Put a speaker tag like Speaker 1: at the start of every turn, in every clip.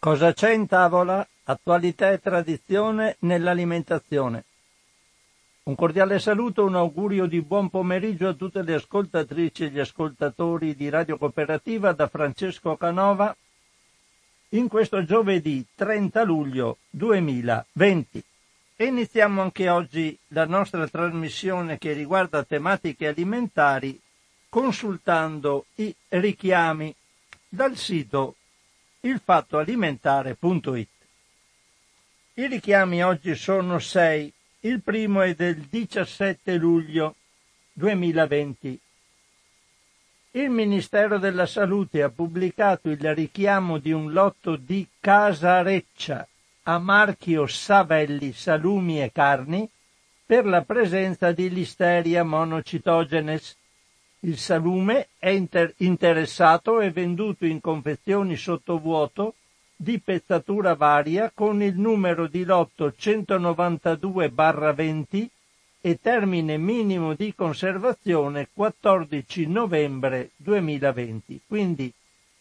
Speaker 1: Cosa c'è in tavola? Attualità e tradizione nell'alimentazione. Un cordiale saluto, un augurio di buon pomeriggio a tutte le ascoltatrici e gli ascoltatori di Radio Cooperativa da Francesco Canova in questo giovedì 30 luglio 2020. E iniziamo anche oggi la nostra trasmissione che riguarda tematiche alimentari consultando i richiami dal sito ilfattoalimentare.it. I richiami oggi sono sei. Il primo è del 17 luglio 2020. Il Ministero della Salute ha pubblicato il richiamo di un lotto di Casareccia a marchio Savelli salumi e carni per la presenza di Listeria monocitogenes il salume è inter- interessato e venduto in confezioni sottovuoto di pezzatura varia con il numero di lotto 192-20 e termine minimo di conservazione 14 novembre 2020. Quindi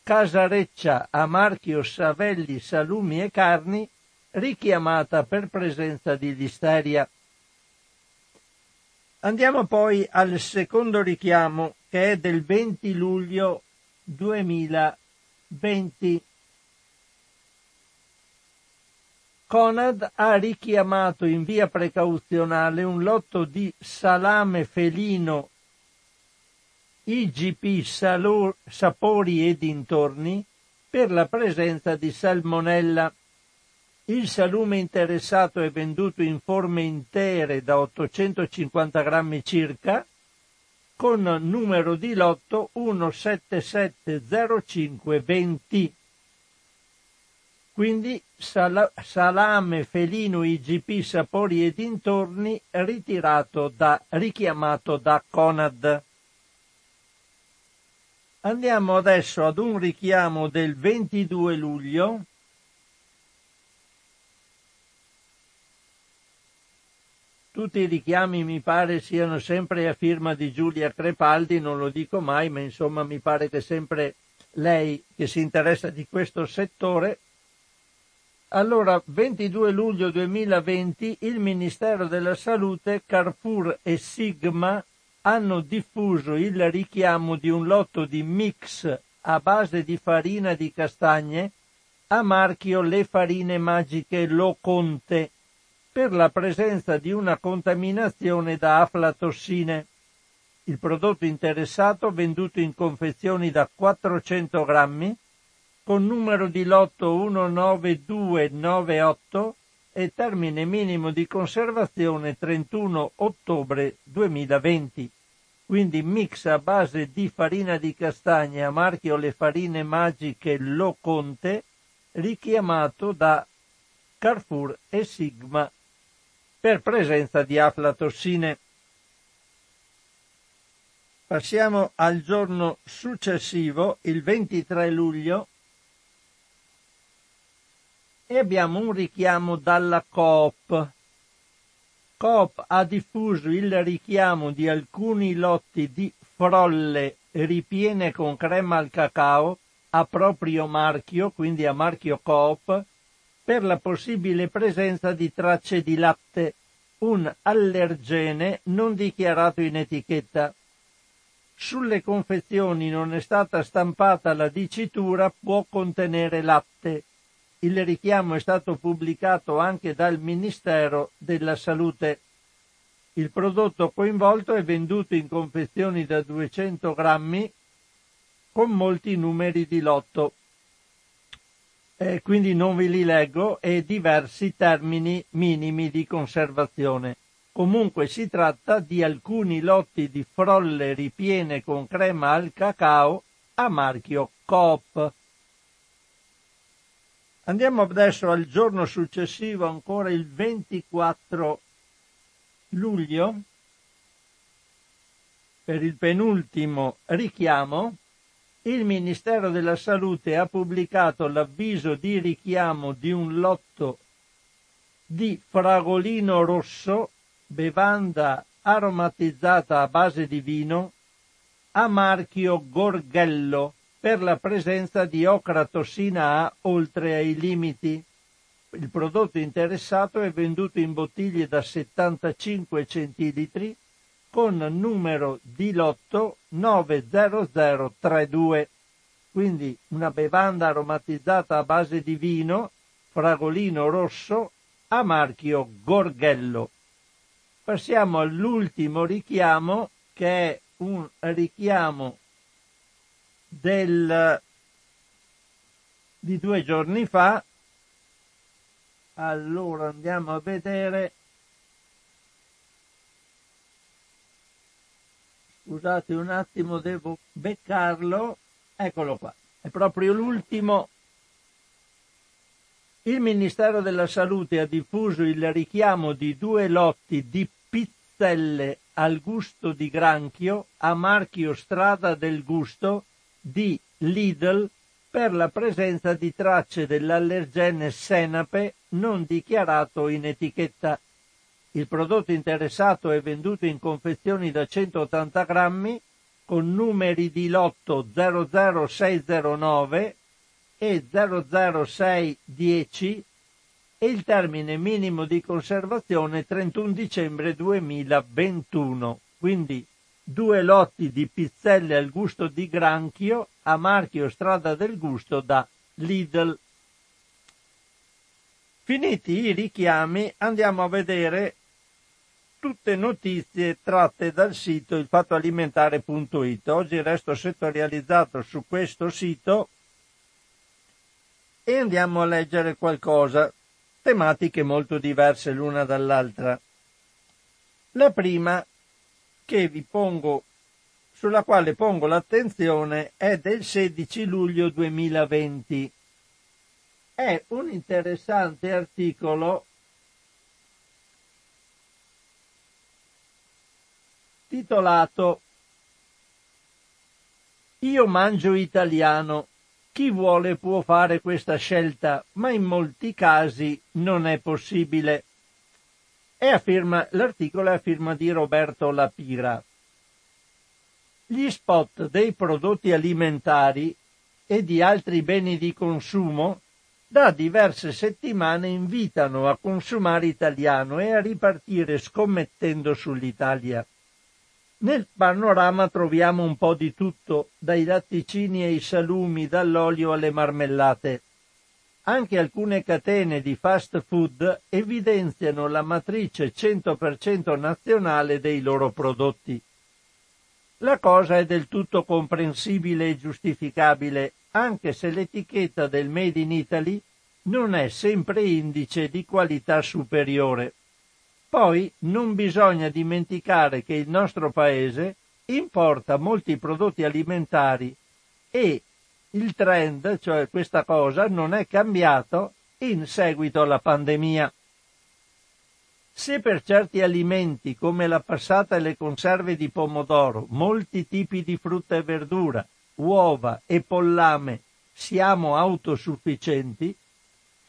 Speaker 1: Casareccia a marchio Savelli Salumi e Carni richiamata per presenza di listeria. Andiamo poi al secondo richiamo che è del 20 luglio 2020. Conad ha richiamato in via precauzionale un lotto di salame felino IGP Salor, Sapori e dintorni per la presenza di salmonella il salume interessato è venduto in forme intere da 850 grammi circa, con numero di lotto 1770520. Quindi sal- salame felino IGP sapori e dintorni ritirato da, richiamato da Conad. Andiamo adesso ad un richiamo del 22 luglio Tutti i richiami mi pare siano sempre a firma di Giulia Crepaldi, non lo dico mai, ma insomma mi pare che sempre lei che si interessa di questo settore. Allora, 22 luglio 2020 il Ministero della Salute, Carrefour e Sigma hanno diffuso il richiamo di un lotto di mix a base di farina di castagne a marchio Le Farine Magiche Lo Conte per la presenza di una contaminazione da aflatossine. Il prodotto interessato, venduto in confezioni da 400 grammi, con numero di lotto 19298 e termine minimo di conservazione 31 ottobre 2020. Quindi mix a base di farina di castagna marchio Le Farine Magiche Lo Conte, richiamato da Carrefour e Sigma per presenza di aflatossine. Passiamo al giorno successivo, il 23 luglio, e abbiamo un richiamo dalla Coop. Coop ha diffuso il richiamo di alcuni lotti di frolle ripiene con crema al cacao a proprio marchio, quindi a marchio Coop, per la possibile presenza di tracce di latte, un allergene non dichiarato in etichetta. Sulle confezioni non è stata stampata la dicitura può contenere latte. Il richiamo è stato pubblicato anche dal Ministero della Salute. Il prodotto coinvolto è venduto in confezioni da 200 grammi con molti numeri di lotto eh, quindi non ve li leggo, e diversi termini minimi di conservazione. Comunque si tratta di alcuni lotti di frolle ripiene con crema al cacao a marchio Coop. Andiamo adesso al giorno successivo, ancora il 24 luglio, per il penultimo richiamo il Ministero della Salute ha pubblicato l'avviso di richiamo di un lotto di fragolino rosso, bevanda aromatizzata a base di vino, a marchio Gorghello, per la presenza di ocratossina A oltre ai limiti. Il prodotto interessato è venduto in bottiglie da 75 centilitri con numero di lotto 90032. Quindi una bevanda aromatizzata a base di vino, fragolino rosso, a marchio Gorghello. Passiamo all'ultimo richiamo che è un richiamo del, di due giorni fa. Allora andiamo a vedere. Scusate un attimo, devo beccarlo. Eccolo qua. È proprio l'ultimo. Il Ministero della Salute ha diffuso il richiamo di due lotti di pizzelle al gusto di granchio a marchio Strada del Gusto di Lidl per la presenza di tracce dell'allergene senape non dichiarato in etichetta. Il prodotto interessato è venduto in confezioni da 180 grammi con numeri di lotto 00609 e 00610 e il termine minimo di conservazione 31 dicembre 2021. Quindi due lotti di pizzelle al gusto di granchio a marchio Strada del Gusto da Lidl. Finiti i richiami andiamo a vedere tutte notizie tratte dal sito ilfattoalimentare.it. Oggi resto settorializzato su questo sito e andiamo a leggere qualcosa, tematiche molto diverse l'una dall'altra. La prima che vi pongo, sulla quale pongo l'attenzione è del 16 luglio 2020. È un interessante articolo titolato Io mangio italiano. Chi vuole può fare questa scelta, ma in molti casi non è possibile. Firma, l'articolo è a firma di Roberto Lapira. Gli spot dei prodotti alimentari e di altri beni di consumo da diverse settimane invitano a consumare italiano e a ripartire scommettendo sull'Italia. Nel panorama troviamo un po' di tutto, dai latticini ai salumi, dall'olio alle marmellate. Anche alcune catene di fast food evidenziano la matrice 100% nazionale dei loro prodotti. La cosa è del tutto comprensibile e giustificabile, anche se l'etichetta del Made in Italy non è sempre indice di qualità superiore. Poi non bisogna dimenticare che il nostro paese importa molti prodotti alimentari e il trend, cioè questa cosa, non è cambiato in seguito alla pandemia. Se per certi alimenti come la passata e le conserve di pomodoro, molti tipi di frutta e verdura, uova e pollame siamo autosufficienti,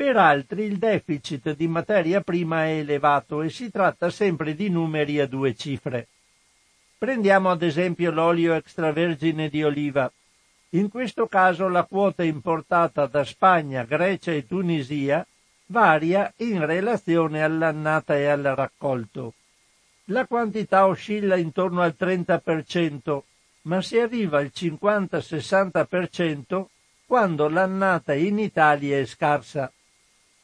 Speaker 1: per altri il deficit di materia prima è elevato e si tratta sempre di numeri a due cifre. Prendiamo ad esempio l'olio extravergine di oliva, in questo caso la quota importata da Spagna, Grecia e Tunisia varia in relazione all'annata e al raccolto. La quantità oscilla intorno al 30%, ma si arriva al 50-60% quando l'annata in Italia è scarsa.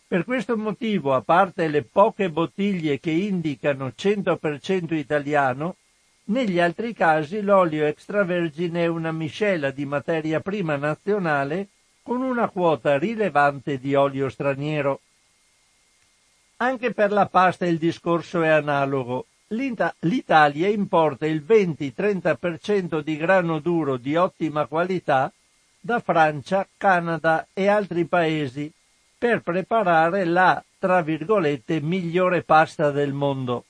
Speaker 1: Per questo motivo, a parte le poche bottiglie che indicano 100% italiano, negli altri casi l'olio extravergine è una miscela di materia prima nazionale con una quota rilevante di olio straniero. Anche per la pasta il discorso è analogo. L'Italia importa il 20-30% di grano duro di ottima qualità da Francia, Canada e altri paesi per preparare la, tra virgolette, migliore pasta del mondo.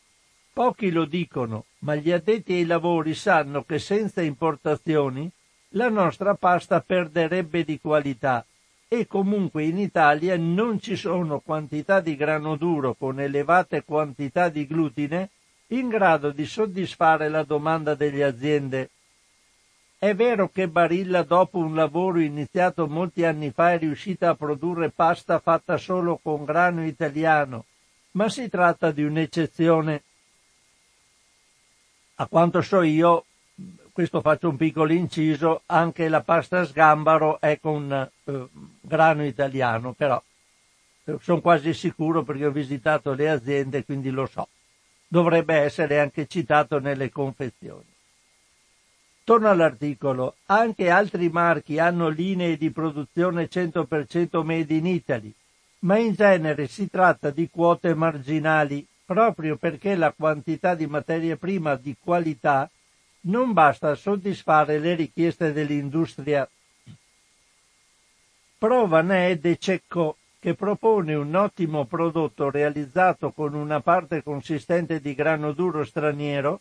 Speaker 1: Pochi lo dicono, ma gli addetti ai lavori sanno che senza importazioni la nostra pasta perderebbe di qualità e comunque in Italia non ci sono quantità di grano duro con elevate quantità di glutine in grado di soddisfare la domanda delle aziende. È vero che Barilla, dopo un lavoro iniziato molti anni fa, è riuscita a produrre pasta fatta solo con grano italiano, ma si tratta di un'eccezione. A quanto so io, questo faccio un piccolo inciso, anche la pasta sgambaro è con eh, grano italiano, però eh, sono quasi sicuro perché ho visitato le aziende, quindi lo so. Dovrebbe essere anche citato nelle confezioni. Torno all'articolo. Anche altri marchi hanno linee di produzione 100% made in Italy, ma in genere si tratta di quote marginali, proprio perché la quantità di materia prima di qualità non basta a soddisfare le richieste dell'industria. Prova ne è De Cecco, che propone un ottimo prodotto realizzato con una parte consistente di grano duro straniero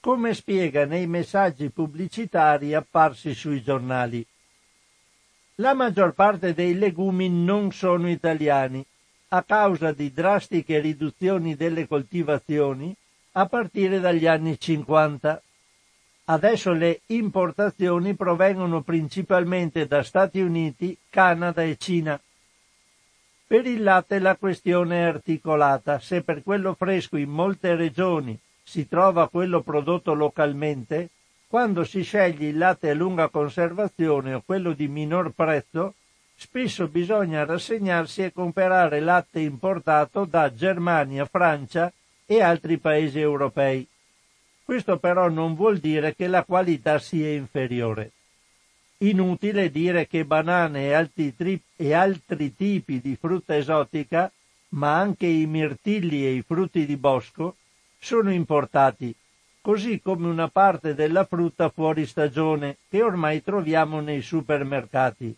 Speaker 1: come spiega nei messaggi pubblicitari apparsi sui giornali. La maggior parte dei legumi non sono italiani, a causa di drastiche riduzioni delle coltivazioni a partire dagli anni 50. Adesso le importazioni provengono principalmente da Stati Uniti, Canada e Cina. Per il latte la questione è articolata, se per quello fresco in molte regioni si trova quello prodotto localmente, quando si sceglie il latte a lunga conservazione o quello di minor prezzo, spesso bisogna rassegnarsi e comprare latte importato da Germania, Francia e altri paesi europei. Questo però non vuol dire che la qualità sia inferiore. Inutile dire che banane e altri, tri- e altri tipi di frutta esotica, ma anche i mirtilli e i frutti di bosco, sono importati, così come una parte della frutta fuori stagione che ormai troviamo nei supermercati.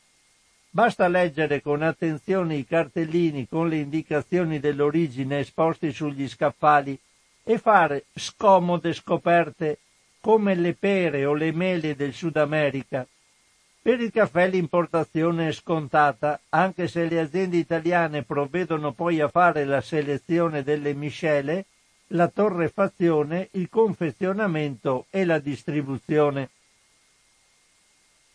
Speaker 1: Basta leggere con attenzione i cartellini con le indicazioni dell'origine esposti sugli scaffali e fare scomode scoperte come le pere o le mele del Sud America. Per il caffè l'importazione è scontata, anche se le aziende italiane provvedono poi a fare la selezione delle miscele la torrefazione, il confezionamento e la distribuzione.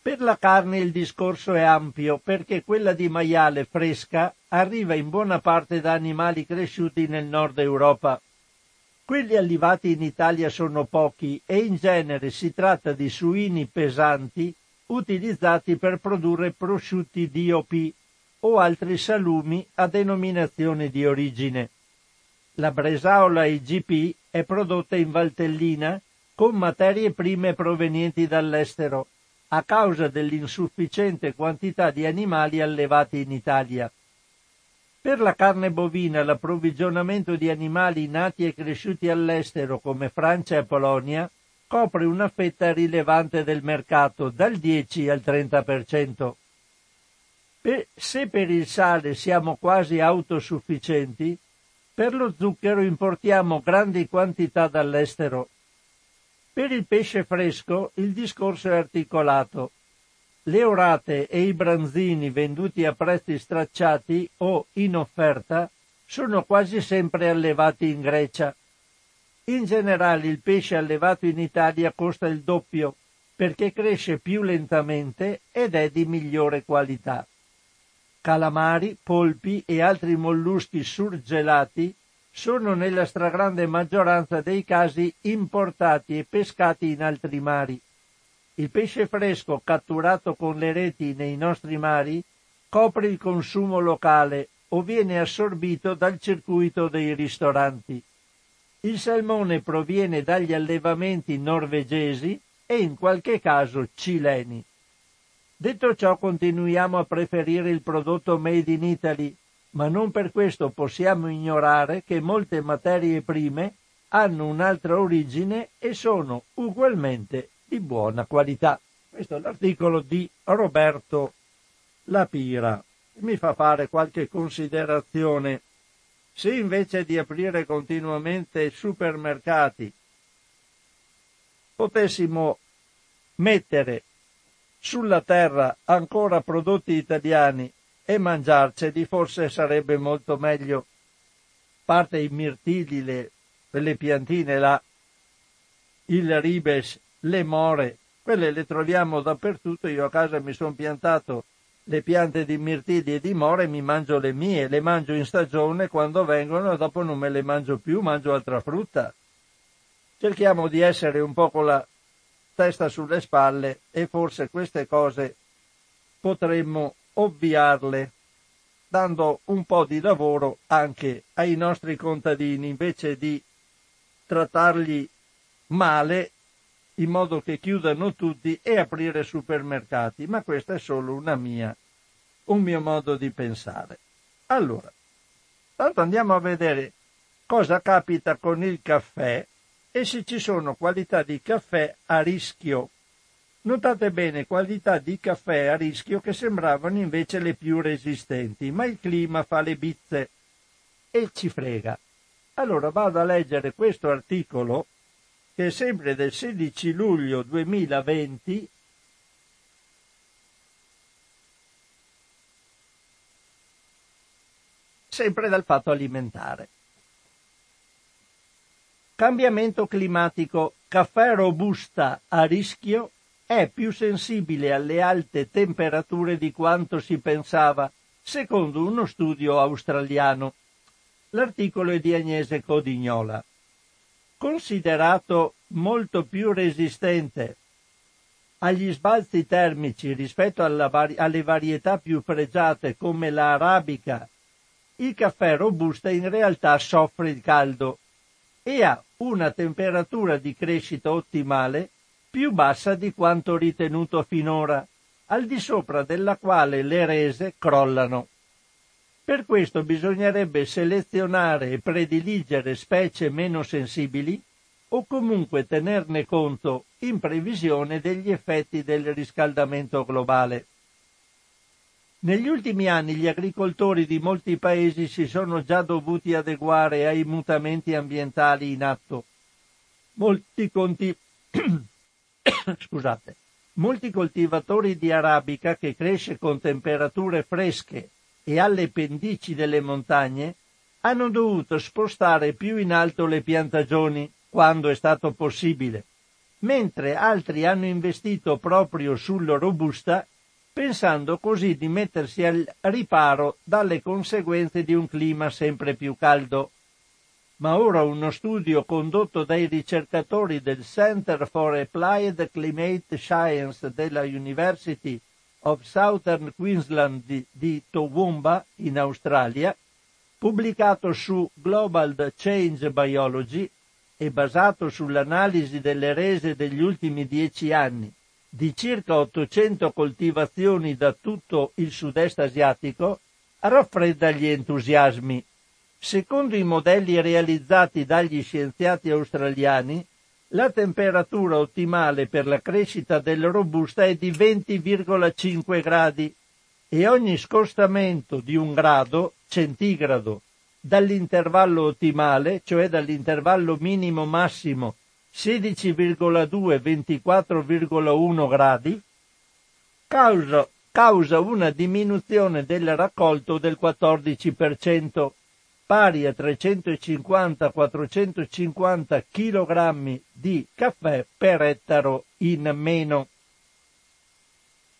Speaker 1: Per la carne il discorso è ampio perché quella di maiale fresca arriva in buona parte da animali cresciuti nel nord Europa. Quelli allivati in Italia sono pochi e in genere si tratta di suini pesanti utilizzati per produrre prosciutti DOP o altri salumi a denominazione di origine. La Bresaola IGP è prodotta in Valtellina con materie prime provenienti dall'estero, a causa dell'insufficiente quantità di animali allevati in Italia. Per la carne bovina l'approvvigionamento di animali nati e cresciuti all'estero come Francia e Polonia copre una fetta rilevante del mercato, dal 10 al 30%. Per, se per il sale siamo quasi autosufficienti, per lo zucchero importiamo grandi quantità dall'estero. Per il pesce fresco il discorso è articolato. Le orate e i branzini venduti a prezzi stracciati o in offerta sono quasi sempre allevati in Grecia. In generale il pesce allevato in Italia costa il doppio perché cresce più lentamente ed è di migliore qualità calamari, polpi e altri molluschi surgelati sono nella stragrande maggioranza dei casi importati e pescati in altri mari. Il pesce fresco catturato con le reti nei nostri mari copre il consumo locale o viene assorbito dal circuito dei ristoranti. Il salmone proviene dagli allevamenti norvegesi e in qualche caso cileni. Detto ciò continuiamo a preferire il prodotto made in Italy, ma non per questo possiamo ignorare che molte materie prime hanno un'altra origine e sono ugualmente di buona qualità. Questo è l'articolo di Roberto Lapira. Mi fa fare qualche considerazione. Se invece di aprire continuamente supermercati potessimo mettere sulla terra ancora prodotti italiani e mangiarceli forse sarebbe molto meglio. Parte i mirtilli, le, le piantine là, il ribes, le more, Quelle le troviamo dappertutto, io a casa mi sono piantato le piante di mirtilli e di more mi mangio le mie, le mangio in stagione quando vengono e dopo non me le mangio più, mangio altra frutta. Cerchiamo di essere un po' con la testa sulle spalle e forse queste cose potremmo ovviarle dando un po' di lavoro anche ai nostri contadini invece di trattarli male in modo che chiudano tutti e aprire supermercati, ma questo è solo una mia, un mio modo di pensare. Allora, tanto andiamo a vedere cosa capita con il caffè e se ci sono qualità di caffè a rischio. Notate bene qualità di caffè a rischio che sembravano invece le più resistenti, ma il clima fa le bizze e ci frega. Allora vado a leggere questo articolo che è sempre del 16 luglio 2020, sempre dal fatto alimentare. Cambiamento climatico. Caffè robusta a rischio è più sensibile alle alte temperature di quanto si pensava, secondo uno studio australiano. L'articolo è di Agnese Codignola considerato molto più resistente agli sbalzi termici rispetto vari- alle varietà più pregiate come la arabica, il caffè robusta in realtà soffre il caldo e ha una temperatura di crescita ottimale più bassa di quanto ritenuto finora, al di sopra della quale le rese crollano. Per questo bisognerebbe selezionare e prediligere specie meno sensibili o comunque tenerne conto in previsione degli effetti del riscaldamento globale. Negli ultimi anni gli agricoltori di molti paesi si sono già dovuti adeguare ai mutamenti ambientali in atto. Molti, conti... Scusate. Molti coltivatori di arabica che cresce con temperature fresche e alle pendici delle montagne hanno dovuto spostare più in alto le piantagioni quando è stato possibile, mentre altri hanno investito proprio sul robusta pensando così di mettersi al riparo dalle conseguenze di un clima sempre più caldo. Ma ora uno studio condotto dai ricercatori del Center for Applied Climate Science della University of Southern Queensland di, di Toowoomba in Australia, pubblicato su Global Change Biology e basato sull'analisi delle rese degli ultimi dieci anni di circa 800 coltivazioni da tutto il sud-est asiatico, raffredda gli entusiasmi. Secondo i modelli realizzati dagli scienziati australiani, la temperatura ottimale per la crescita del robusta è di 20,5 gradi e ogni scostamento di un grado centigrado dall'intervallo ottimale, cioè dall'intervallo minimo massimo 16,2-24,1 gradi, causa, causa una diminuzione del raccolto del 14%, pari a 350-450 kg di caffè per ettaro in meno.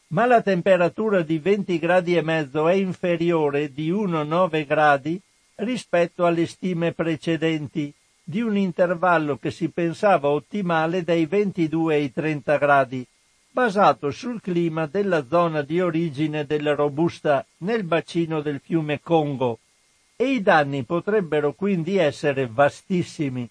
Speaker 1: Ma la temperatura di 20 gradi e mezzo è inferiore di 1,9 gradi rispetto alle stime precedenti di un intervallo che si pensava ottimale dai 22 ai 30 gradi, basato sul clima della zona di origine della robusta nel bacino del fiume Congo, e i danni potrebbero quindi essere vastissimi.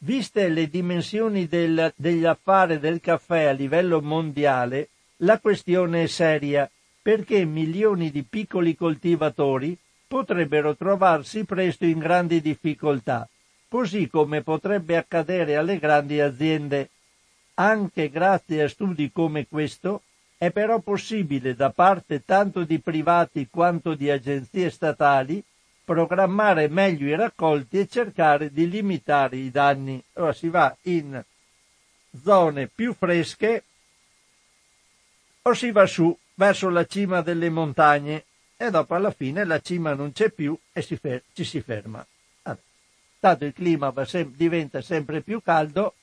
Speaker 1: Viste le dimensioni del, degli affari del caffè a livello mondiale, la questione è seria perché milioni di piccoli coltivatori potrebbero trovarsi presto in grandi difficoltà, così come potrebbe accadere alle grandi aziende. Anche grazie a studi come questo è però possibile da parte tanto di privati quanto di agenzie statali programmare meglio i raccolti e cercare di limitare i danni. Ora si va in zone più fresche o si va su verso la cima delle montagne e dopo alla fine la cima non c'è più e si fer- ci si ferma. Tanto il clima sem- diventa sempre più caldo,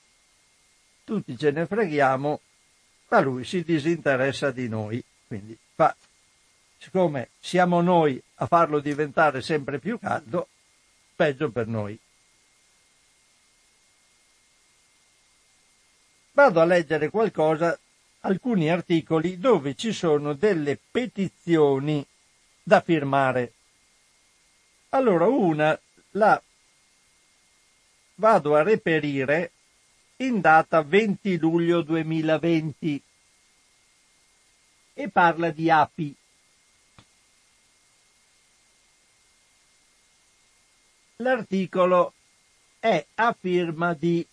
Speaker 1: tutti ce ne freghiamo ma lui si disinteressa di noi, quindi fa, siccome siamo noi a farlo diventare sempre più caldo, peggio per noi. Vado a leggere qualcosa, alcuni articoli dove ci sono delle petizioni da firmare. Allora, una la vado a reperire in data 20 luglio 2020 e parla di api. L'articolo è a firma di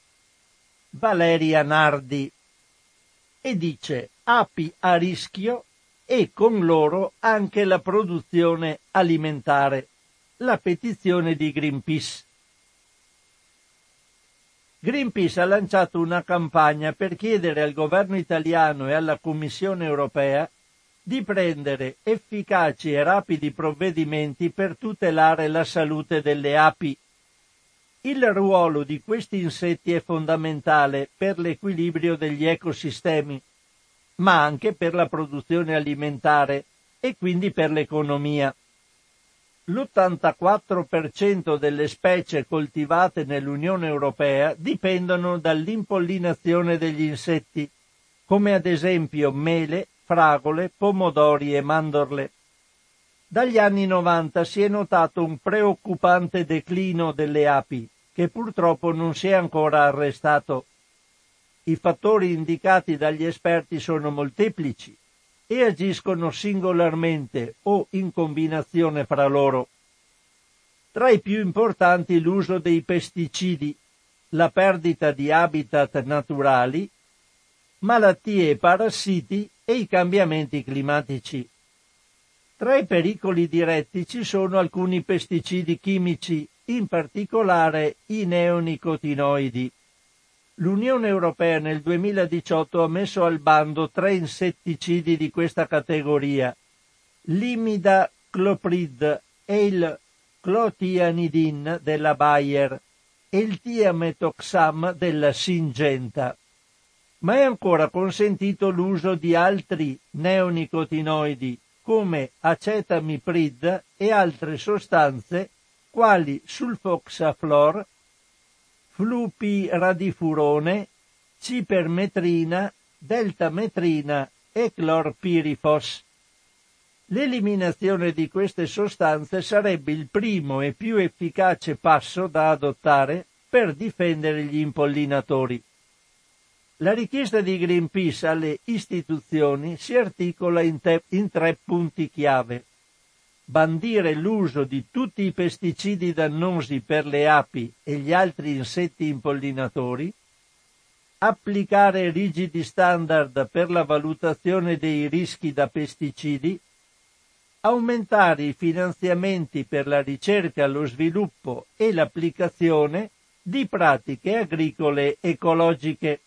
Speaker 1: Valeria Nardi e dice api a rischio e con loro anche la produzione alimentare. La petizione di Greenpeace. Greenpeace ha lanciato una campagna per chiedere al governo italiano e alla Commissione europea di prendere efficaci e rapidi provvedimenti per tutelare la salute delle api. Il ruolo di questi insetti è fondamentale per l'equilibrio degli ecosistemi, ma anche per la produzione alimentare e quindi per l'economia l'84% delle specie coltivate nell'Unione Europea dipendono dall'impollinazione degli insetti, come ad esempio mele, fragole, pomodori e mandorle. Dagli anni 90 si è notato un preoccupante declino delle api, che purtroppo non si è ancora arrestato. I fattori indicati dagli esperti sono molteplici e agiscono singolarmente o in combinazione fra loro. Tra i più importanti l'uso dei pesticidi, la perdita di habitat naturali, malattie e parassiti e i cambiamenti climatici. Tra i pericoli diretti ci sono alcuni pesticidi chimici, in particolare i neonicotinoidi. L'Unione Europea nel 2018 ha messo al bando tre insetticidi di questa categoria, l'imida cloprid e il clotianidin della Bayer e il tiametoxam della Singenta. Ma è ancora consentito l'uso di altri neonicotinoidi come acetamiprid e altre sostanze quali sulfoxaflor, flupiradifurone, cipermetrina, deltametrina e clorpirifos. L'eliminazione di queste sostanze sarebbe il primo e più efficace passo da adottare per difendere gli impollinatori. La richiesta di Greenpeace alle istituzioni si articola in, te- in tre punti chiave bandire l'uso di tutti i pesticidi dannosi per le api e gli altri insetti impollinatori, applicare rigidi standard per la valutazione dei rischi da pesticidi, aumentare i finanziamenti per la ricerca, lo sviluppo e l'applicazione di pratiche agricole ecologiche.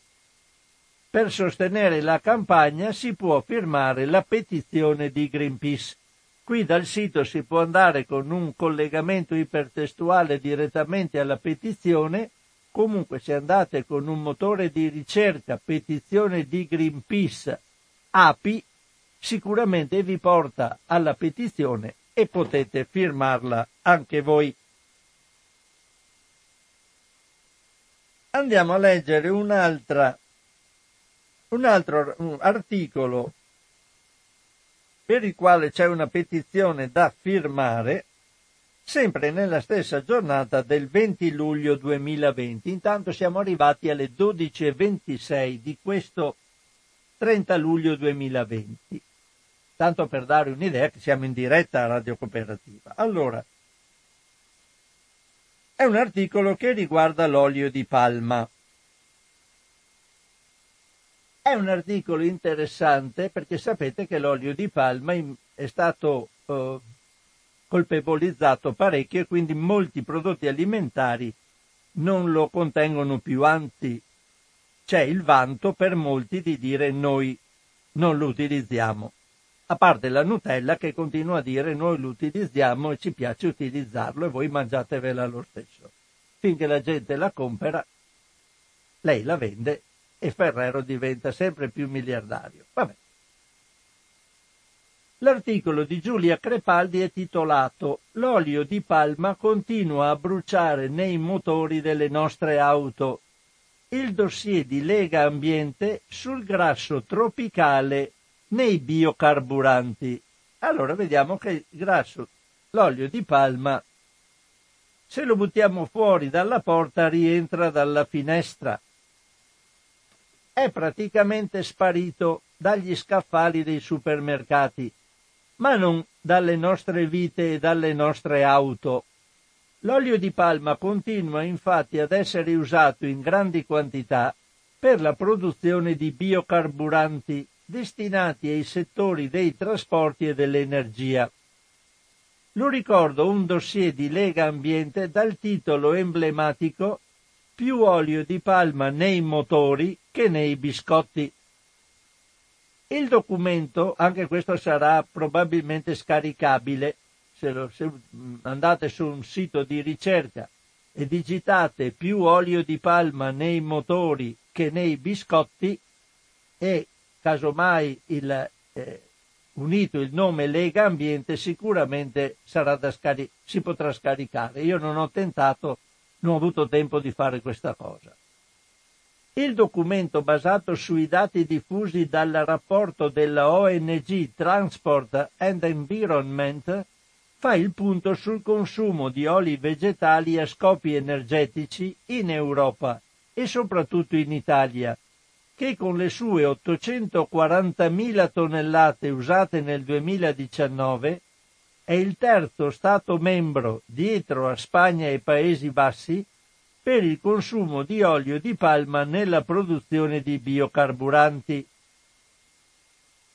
Speaker 1: Per sostenere la campagna si può firmare la petizione di Greenpeace. Qui dal sito si può andare con un collegamento ipertestuale direttamente alla petizione. Comunque se andate con un motore di ricerca petizione di Greenpeace API, sicuramente vi porta alla petizione e potete firmarla anche voi. Andiamo a leggere un'altra, un altro articolo per il quale c'è una petizione da firmare sempre nella stessa giornata del 20 luglio 2020. Intanto siamo arrivati alle 12.26 di questo 30 luglio 2020. Tanto per dare un'idea che siamo in diretta a Radio Cooperativa. Allora, è un articolo che riguarda l'olio di palma. È un articolo interessante perché sapete che l'olio di palma è stato eh, colpevolizzato parecchio e quindi molti prodotti alimentari non lo contengono più, anzi c'è il vanto per molti di dire noi non lo utilizziamo. A parte la Nutella che continua a dire noi lo utilizziamo e ci piace utilizzarlo e voi mangiatevela lo stesso. Finché la gente la compra, lei la vende e Ferrero diventa sempre più miliardario. Vabbè. L'articolo di Giulia Crepaldi è titolato L'olio di palma continua a bruciare nei motori delle nostre auto. Il dossier di Lega Ambiente sul grasso tropicale nei biocarburanti. Allora vediamo che il grasso, l'olio di palma, se lo buttiamo fuori dalla porta rientra dalla finestra. È praticamente sparito dagli scaffali dei supermercati ma non dalle nostre vite e dalle nostre auto. L'olio di palma continua infatti ad essere usato in grandi quantità per la produzione di biocarburanti destinati ai settori dei trasporti e dell'energia. Lo ricordo un dossier di Lega Ambiente dal titolo emblematico Più olio di palma nei motori che nei biscotti. Il documento, anche questo sarà probabilmente scaricabile, se, lo, se andate su un sito di ricerca e digitate più olio di palma nei motori che nei biscotti e casomai il, eh, unito il nome Lega Ambiente sicuramente scari- si potrà scaricare. Io non ho tentato, non ho avuto tempo di fare questa cosa. Il documento basato sui dati diffusi dal rapporto della ONG Transport and Environment fa il punto sul consumo di oli vegetali a scopi energetici in Europa e soprattutto in Italia, che con le sue 840.000 tonnellate usate nel 2019 è il terzo Stato membro dietro a Spagna e Paesi Bassi per il consumo di olio di palma nella produzione di biocarburanti.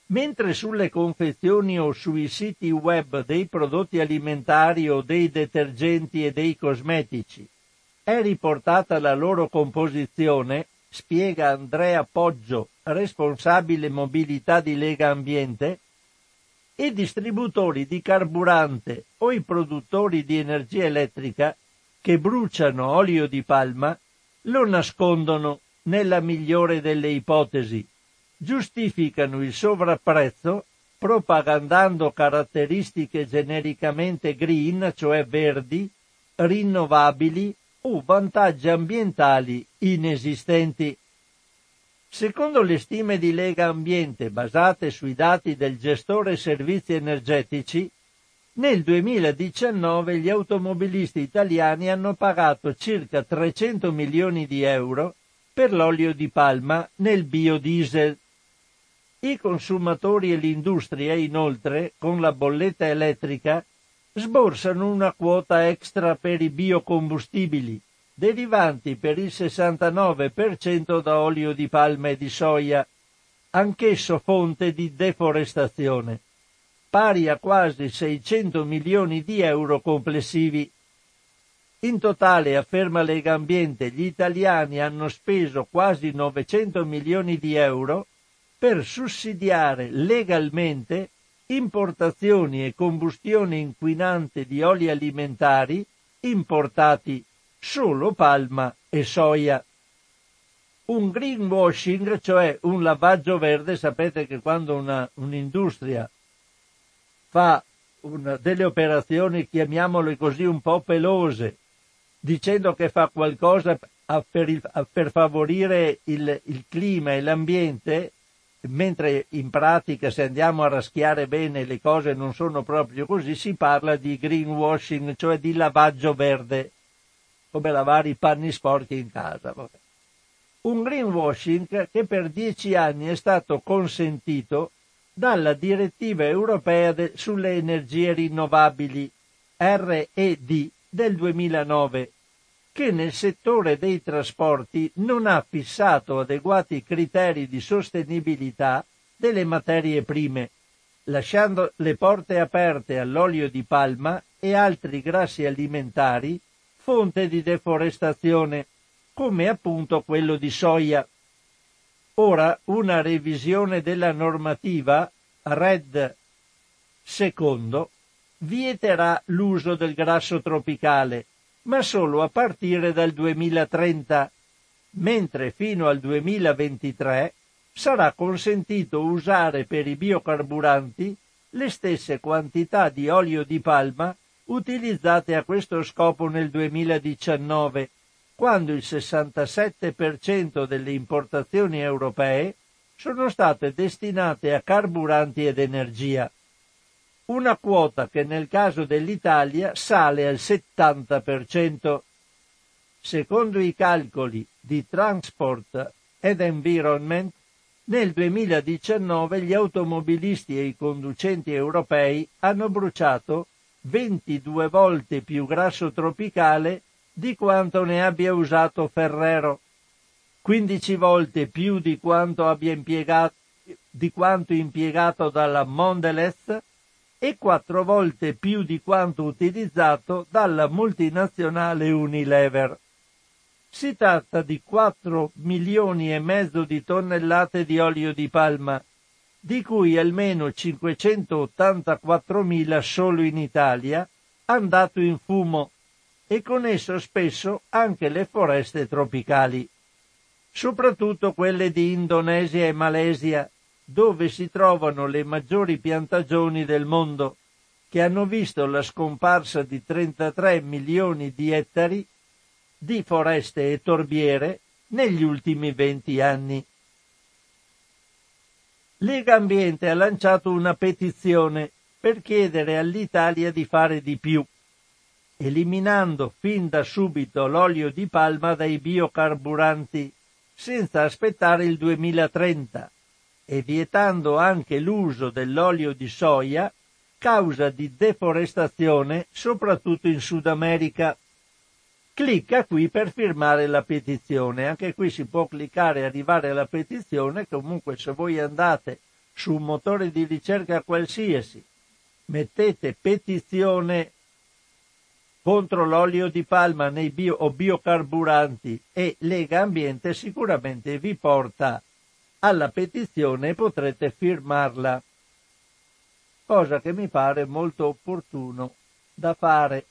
Speaker 1: Mentre sulle confezioni o sui siti web dei prodotti alimentari o dei detergenti e dei cosmetici è riportata la loro composizione, spiega Andrea Poggio, responsabile mobilità di Lega Ambiente, i distributori di carburante o i produttori di energia elettrica che bruciano olio di palma lo nascondono nella migliore delle ipotesi, giustificano il sovrapprezzo propagandando caratteristiche genericamente green, cioè verdi, rinnovabili o vantaggi ambientali inesistenti. Secondo le stime di Lega Ambiente basate sui dati del gestore servizi energetici, nel 2019 gli automobilisti italiani hanno pagato circa 300 milioni di euro per l'olio di palma nel biodiesel. I consumatori e l'industria, inoltre, con la bolletta elettrica, sborsano una quota extra per i biocombustibili, derivanti per il 69% da olio di palma e di soia, anch'esso fonte di deforestazione pari a quasi 600 milioni di euro complessivi. In totale, afferma Lega Ambiente, gli italiani hanno speso quasi 900 milioni di euro per sussidiare legalmente importazioni e combustione inquinante di oli alimentari importati solo palma e soia. Un greenwashing, cioè un lavaggio verde, sapete che quando una, un'industria fa una, delle operazioni, chiamiamole così, un po' pelose, dicendo che fa qualcosa per, il, per, favorire il, il clima e l'ambiente, mentre in pratica se andiamo a raschiare bene le cose non sono proprio così, si parla di greenwashing, cioè di lavaggio verde, come lavare i panni sporchi in casa. Un greenwashing che per dieci anni è stato consentito dalla direttiva europea de, sulle energie rinnovabili RED del 2009, che nel settore dei trasporti non ha fissato adeguati criteri di sostenibilità delle materie prime, lasciando le porte aperte all'olio di palma e altri grassi alimentari fonte di deforestazione, come appunto quello di soia. Ora una revisione della normativa RED secondo vieterà l'uso del grasso tropicale, ma solo a partire dal 2030 mentre fino al 2023 sarà consentito usare per i biocarburanti le stesse quantità di olio di palma utilizzate a questo scopo nel 2019, quando il 67% delle importazioni europee sono state destinate a carburanti ed energia. Una quota che nel caso dell'Italia sale al 70%. Secondo i calcoli di Transport and Environment, nel 2019 gli automobilisti e i conducenti europei hanno bruciato 22 volte più grasso tropicale di quanto ne abbia usato Ferrero, 15 volte più di quanto abbia impiegato, di quanto impiegato dalla Mondelez e 4 volte più di quanto utilizzato dalla multinazionale Unilever. Si tratta di 4 milioni e mezzo di tonnellate di olio di palma, di cui almeno 584 mila solo in Italia, andato in fumo e con esso spesso anche le foreste tropicali, soprattutto quelle di Indonesia e Malesia, dove si trovano le maggiori piantagioni del mondo, che hanno visto la scomparsa di 33 milioni di ettari di foreste e torbiere negli ultimi 20 anni. Lega Ambiente ha lanciato una petizione per chiedere all'Italia di fare di più, eliminando fin da subito l'olio di palma dai biocarburanti, senza aspettare il 2030, e vietando anche l'uso dell'olio di soia, causa di deforestazione soprattutto in Sud America clicca qui per firmare la petizione. Anche qui si può cliccare e arrivare alla petizione. Comunque se voi andate su un motore di ricerca qualsiasi, mettete petizione contro l'olio di palma nei bio o biocarburanti e Lega Ambiente sicuramente vi porta alla petizione e potrete firmarla. Cosa che mi pare molto opportuno da fare.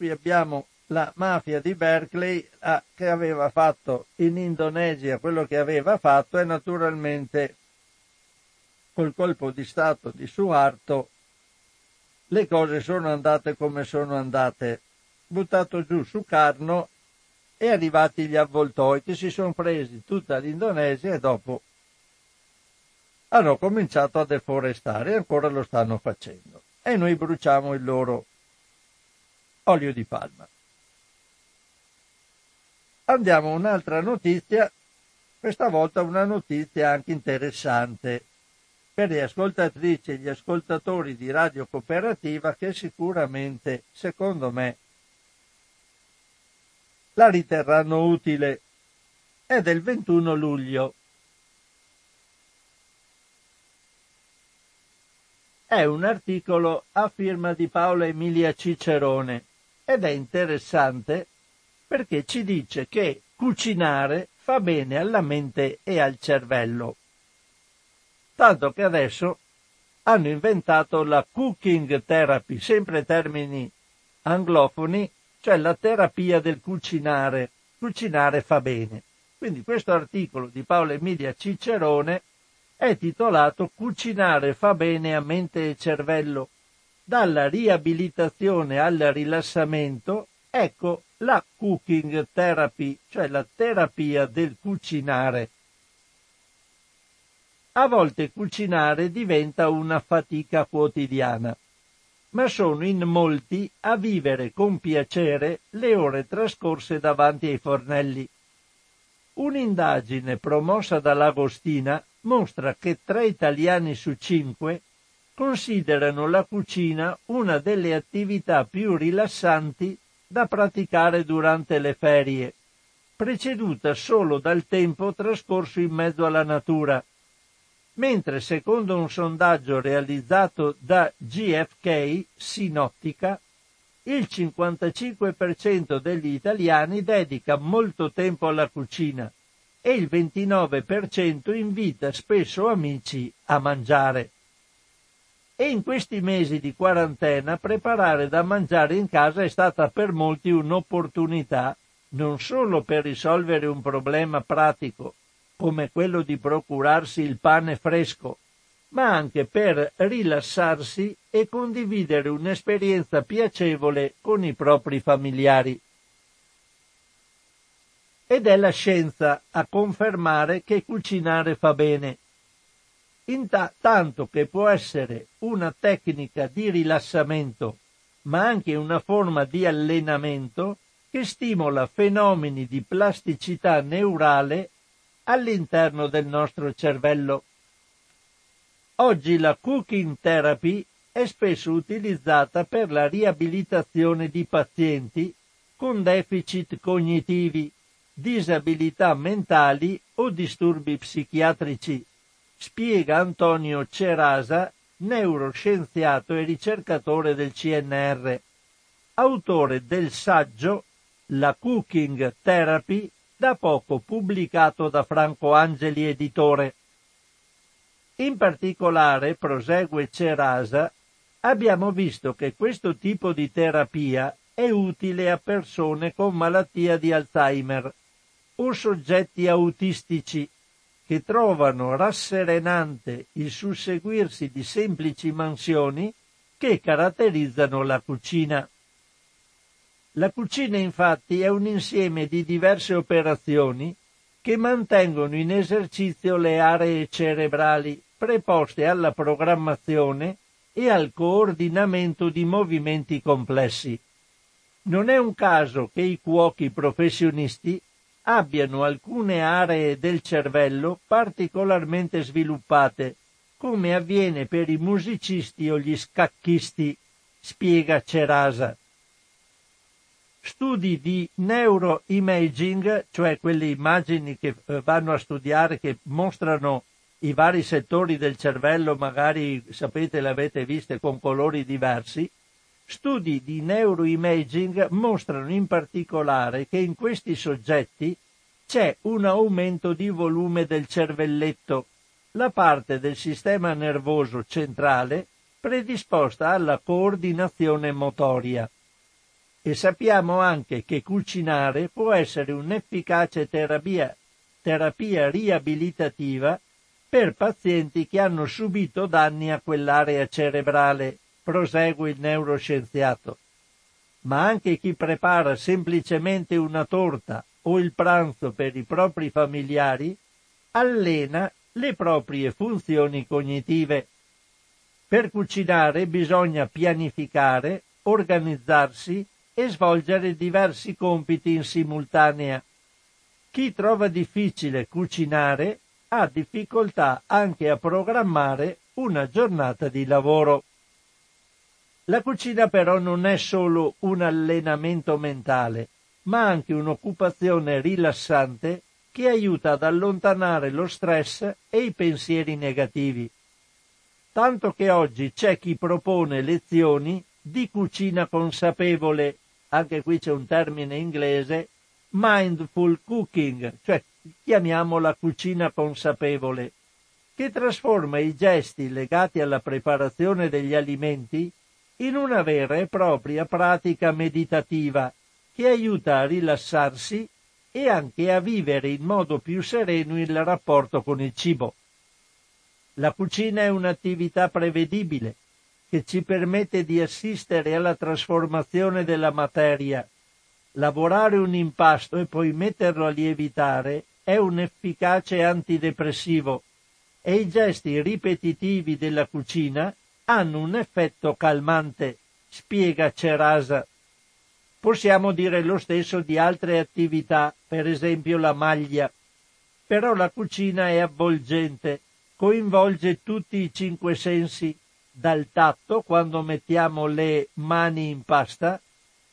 Speaker 1: Qui abbiamo la mafia di Berkeley ah, che aveva fatto in Indonesia quello che aveva fatto e naturalmente col colpo di Stato di Suharto le cose sono andate come sono andate. Buttato giù su Carno e arrivati gli avvoltoi che si sono presi tutta l'Indonesia e dopo hanno cominciato a deforestare e ancora lo stanno facendo. E noi bruciamo il loro olio di palma. Andiamo a un'altra notizia, questa volta una notizia anche interessante per le ascoltatrici e gli ascoltatori di Radio Cooperativa che sicuramente, secondo me, la riterranno utile. È del 21 luglio. È un articolo a firma di Paola Emilia Cicerone ed è interessante perché ci dice che cucinare fa bene alla mente e al cervello. Tanto che adesso hanno inventato la cooking therapy, sempre termini anglofoni, cioè la terapia del cucinare. Cucinare fa bene. Quindi questo articolo di Paolo Emilia Cicerone è titolato Cucinare fa bene a mente e cervello dalla riabilitazione al rilassamento, ecco la cooking therapy, cioè la terapia del cucinare. A volte cucinare diventa una fatica quotidiana, ma sono in molti a vivere con piacere le ore trascorse davanti ai fornelli. Un'indagine promossa dall'Agostina mostra che tre italiani su cinque considerano la cucina una delle attività più rilassanti da praticare durante le ferie, preceduta solo dal tempo trascorso in mezzo alla natura, mentre secondo un sondaggio realizzato da GFK Sinottica, il 55% degli italiani dedica molto tempo alla cucina e il 29% invita spesso amici a mangiare. E in questi mesi di quarantena preparare da mangiare in casa è stata per molti un'opportunità non solo per risolvere un problema pratico, come quello di procurarsi il pane fresco, ma anche per rilassarsi e condividere un'esperienza piacevole con i propri familiari. Ed è la scienza a confermare che cucinare fa bene, tanto che può essere una tecnica di rilassamento, ma anche una forma di allenamento che stimola fenomeni di plasticità neurale all'interno del nostro cervello. Oggi la cooking therapy è spesso utilizzata per la riabilitazione di pazienti con deficit cognitivi, disabilità mentali o disturbi psichiatrici, spiega Antonio Cerasa, neuroscienziato e ricercatore del CNR, autore del saggio La Cooking Therapy da poco pubblicato da Franco Angeli editore. In particolare, prosegue Cerasa, abbiamo visto che questo tipo di terapia è utile a persone con malattia di Alzheimer o soggetti autistici che trovano rasserenante il susseguirsi di semplici mansioni che caratterizzano la cucina. La cucina infatti è un insieme di diverse operazioni che mantengono in esercizio le aree cerebrali preposte alla programmazione e al coordinamento di movimenti complessi. Non è un caso che i cuochi professionisti abbiano alcune aree del cervello particolarmente sviluppate, come avviene per i musicisti o gli scacchisti, spiega Cerasa. Studi di neuroimaging, cioè quelle immagini che eh, vanno a studiare, che mostrano i vari settori del cervello, magari sapete le avete viste con colori diversi, studi di neuroimaging mostrano in particolare che in questi soggetti c'è un aumento di volume del cervelletto, la parte del sistema nervoso centrale predisposta alla coordinazione motoria. E sappiamo anche che cucinare può essere un'efficace terapia, terapia riabilitativa per pazienti che hanno subito danni a quell'area cerebrale, prosegue il neuroscienziato. Ma anche chi prepara semplicemente una torta o il pranzo per i propri familiari allena le proprie funzioni cognitive. Per cucinare bisogna pianificare, organizzarsi e svolgere diversi compiti in simultanea. Chi trova difficile cucinare ha difficoltà anche a programmare una giornata di lavoro. La cucina però non è solo un allenamento mentale, ma anche un'occupazione rilassante che aiuta ad allontanare lo stress e i pensieri negativi. Tanto che oggi c'è chi propone lezioni di cucina consapevole anche qui c'è un termine inglese, mindful cooking, cioè chiamiamola cucina consapevole, che trasforma i gesti legati alla preparazione degli alimenti in una vera e propria pratica meditativa che aiuta a rilassarsi e anche a vivere in modo più sereno il rapporto con il cibo. La cucina è un'attività prevedibile, che ci permette di assistere alla trasformazione della materia. Lavorare un impasto e poi metterlo a lievitare è un efficace antidepressivo e i gesti ripetitivi della cucina hanno un effetto calmante, spiega Cerasa. Possiamo dire lo stesso di altre attività, per esempio la maglia. Però la cucina è avvolgente, coinvolge tutti i cinque sensi dal tatto quando mettiamo le mani in pasta,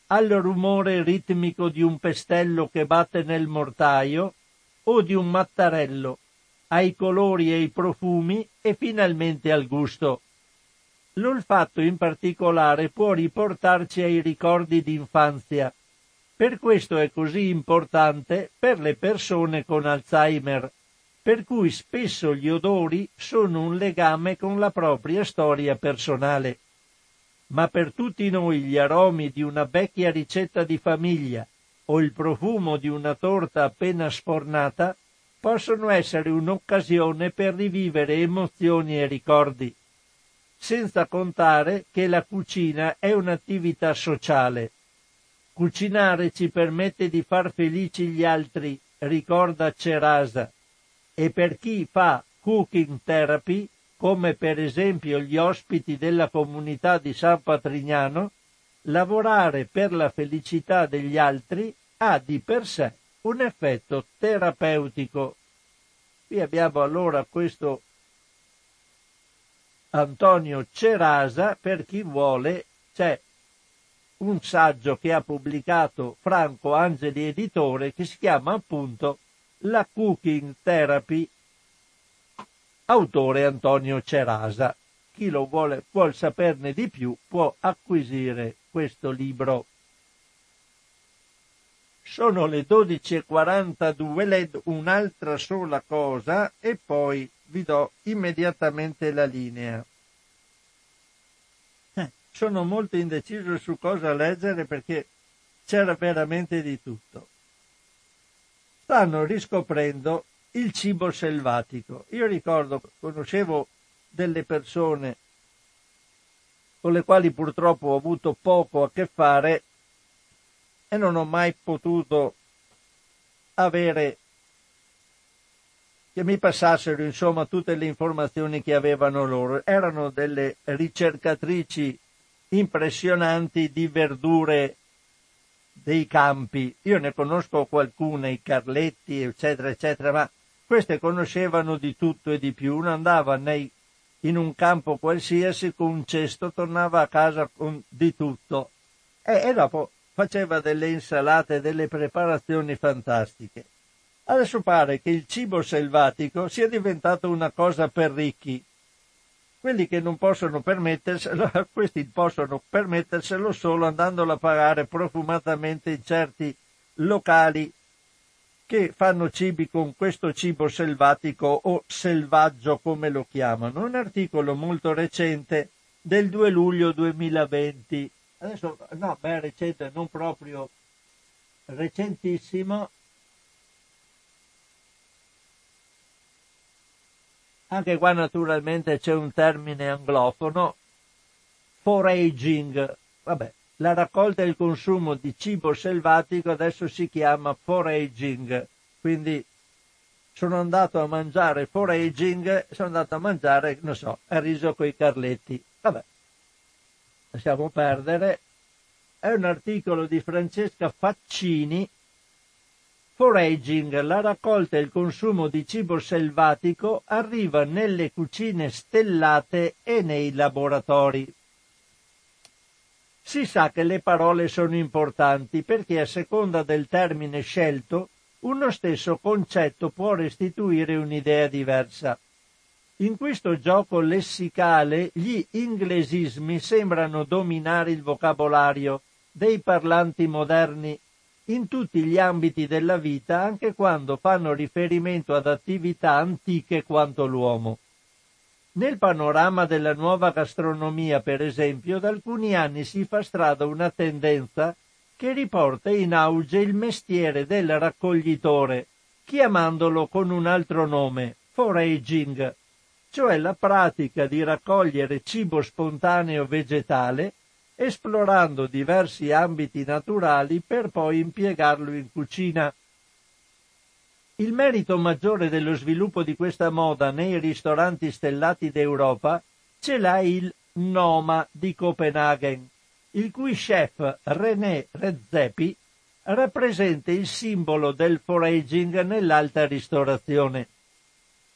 Speaker 1: al rumore ritmico di un pestello che batte nel mortaio o di un mattarello, ai colori e ai profumi e finalmente al gusto. L'olfatto in particolare può riportarci ai ricordi d'infanzia. Per questo è così importante per le persone con Alzheimer, per cui spesso gli odori sono un legame con la propria storia personale. Ma per tutti noi gli aromi di una vecchia ricetta di famiglia o il profumo di una torta appena sfornata possono essere un'occasione per rivivere emozioni e ricordi, senza contare che la cucina è un'attività sociale. Cucinare ci permette di far felici gli altri, ricorda Cerasa, e per chi fa cooking therapy, come per esempio gli ospiti della comunità di San Patrignano, lavorare per la felicità degli altri ha di per sé un effetto terapeutico. Qui abbiamo allora questo Antonio Cerasa, per chi vuole, c'è un saggio che ha pubblicato Franco Angeli Editore che si chiama appunto La Cooking Therapy, autore Antonio Cerasa. Chi lo vuole, vuol saperne di più può acquisire questo libro. Sono le 12.42, leggo un'altra sola cosa e poi vi do immediatamente la linea. Eh, sono molto indeciso su cosa leggere perché c'era veramente di tutto. Stanno riscoprendo il cibo selvatico. Io ricordo, conoscevo delle persone con le quali purtroppo ho avuto poco a che fare e non ho mai potuto avere che mi passassero insomma tutte le informazioni che avevano loro. Erano delle ricercatrici impressionanti di verdure dei campi. Io ne conosco qualcune, i Carletti, eccetera, eccetera, ma queste conoscevano di tutto e di più. Uno andava nei, in un campo qualsiasi con un cesto, tornava a casa con di tutto. E, e dopo faceva delle insalate, delle preparazioni fantastiche. Adesso pare che il cibo selvatico sia diventato una cosa per ricchi. Quelli che non possono permetterselo, questi possono permetterselo solo andandolo a pagare profumatamente in certi locali che fanno cibi con questo cibo selvatico o selvaggio come lo chiamano. Un articolo molto recente del 2 luglio 2020 adesso no, beh, recente, non proprio recentissimo, anche qua naturalmente c'è un termine anglofono, foraging, vabbè, la raccolta e il consumo di cibo selvatico adesso si chiama foraging, quindi sono andato a mangiare foraging, sono andato a mangiare, non so, il riso con i carletti, vabbè lasciamo perdere, è un articolo di Francesca Faccini, Foraging, la raccolta e il consumo di cibo selvatico arriva nelle cucine stellate e nei laboratori. Si sa che le parole sono importanti perché a seconda del termine scelto uno stesso concetto può restituire un'idea diversa. In questo gioco lessicale gli inglesismi sembrano dominare il vocabolario dei parlanti moderni in tutti gli ambiti della vita, anche quando fanno riferimento ad attività antiche quanto l'uomo. Nel panorama della nuova gastronomia, per esempio, da alcuni anni si fa strada una tendenza che riporta in auge il mestiere del raccoglitore, chiamandolo con un altro nome, foraging, cioè la pratica di raccogliere cibo spontaneo vegetale esplorando diversi ambiti naturali per poi impiegarlo in cucina. Il merito maggiore dello sviluppo di questa moda nei ristoranti stellati d'Europa ce l'ha il Noma di Copenaghen, il cui chef René Redzepi rappresenta il simbolo del foraging nell'alta ristorazione.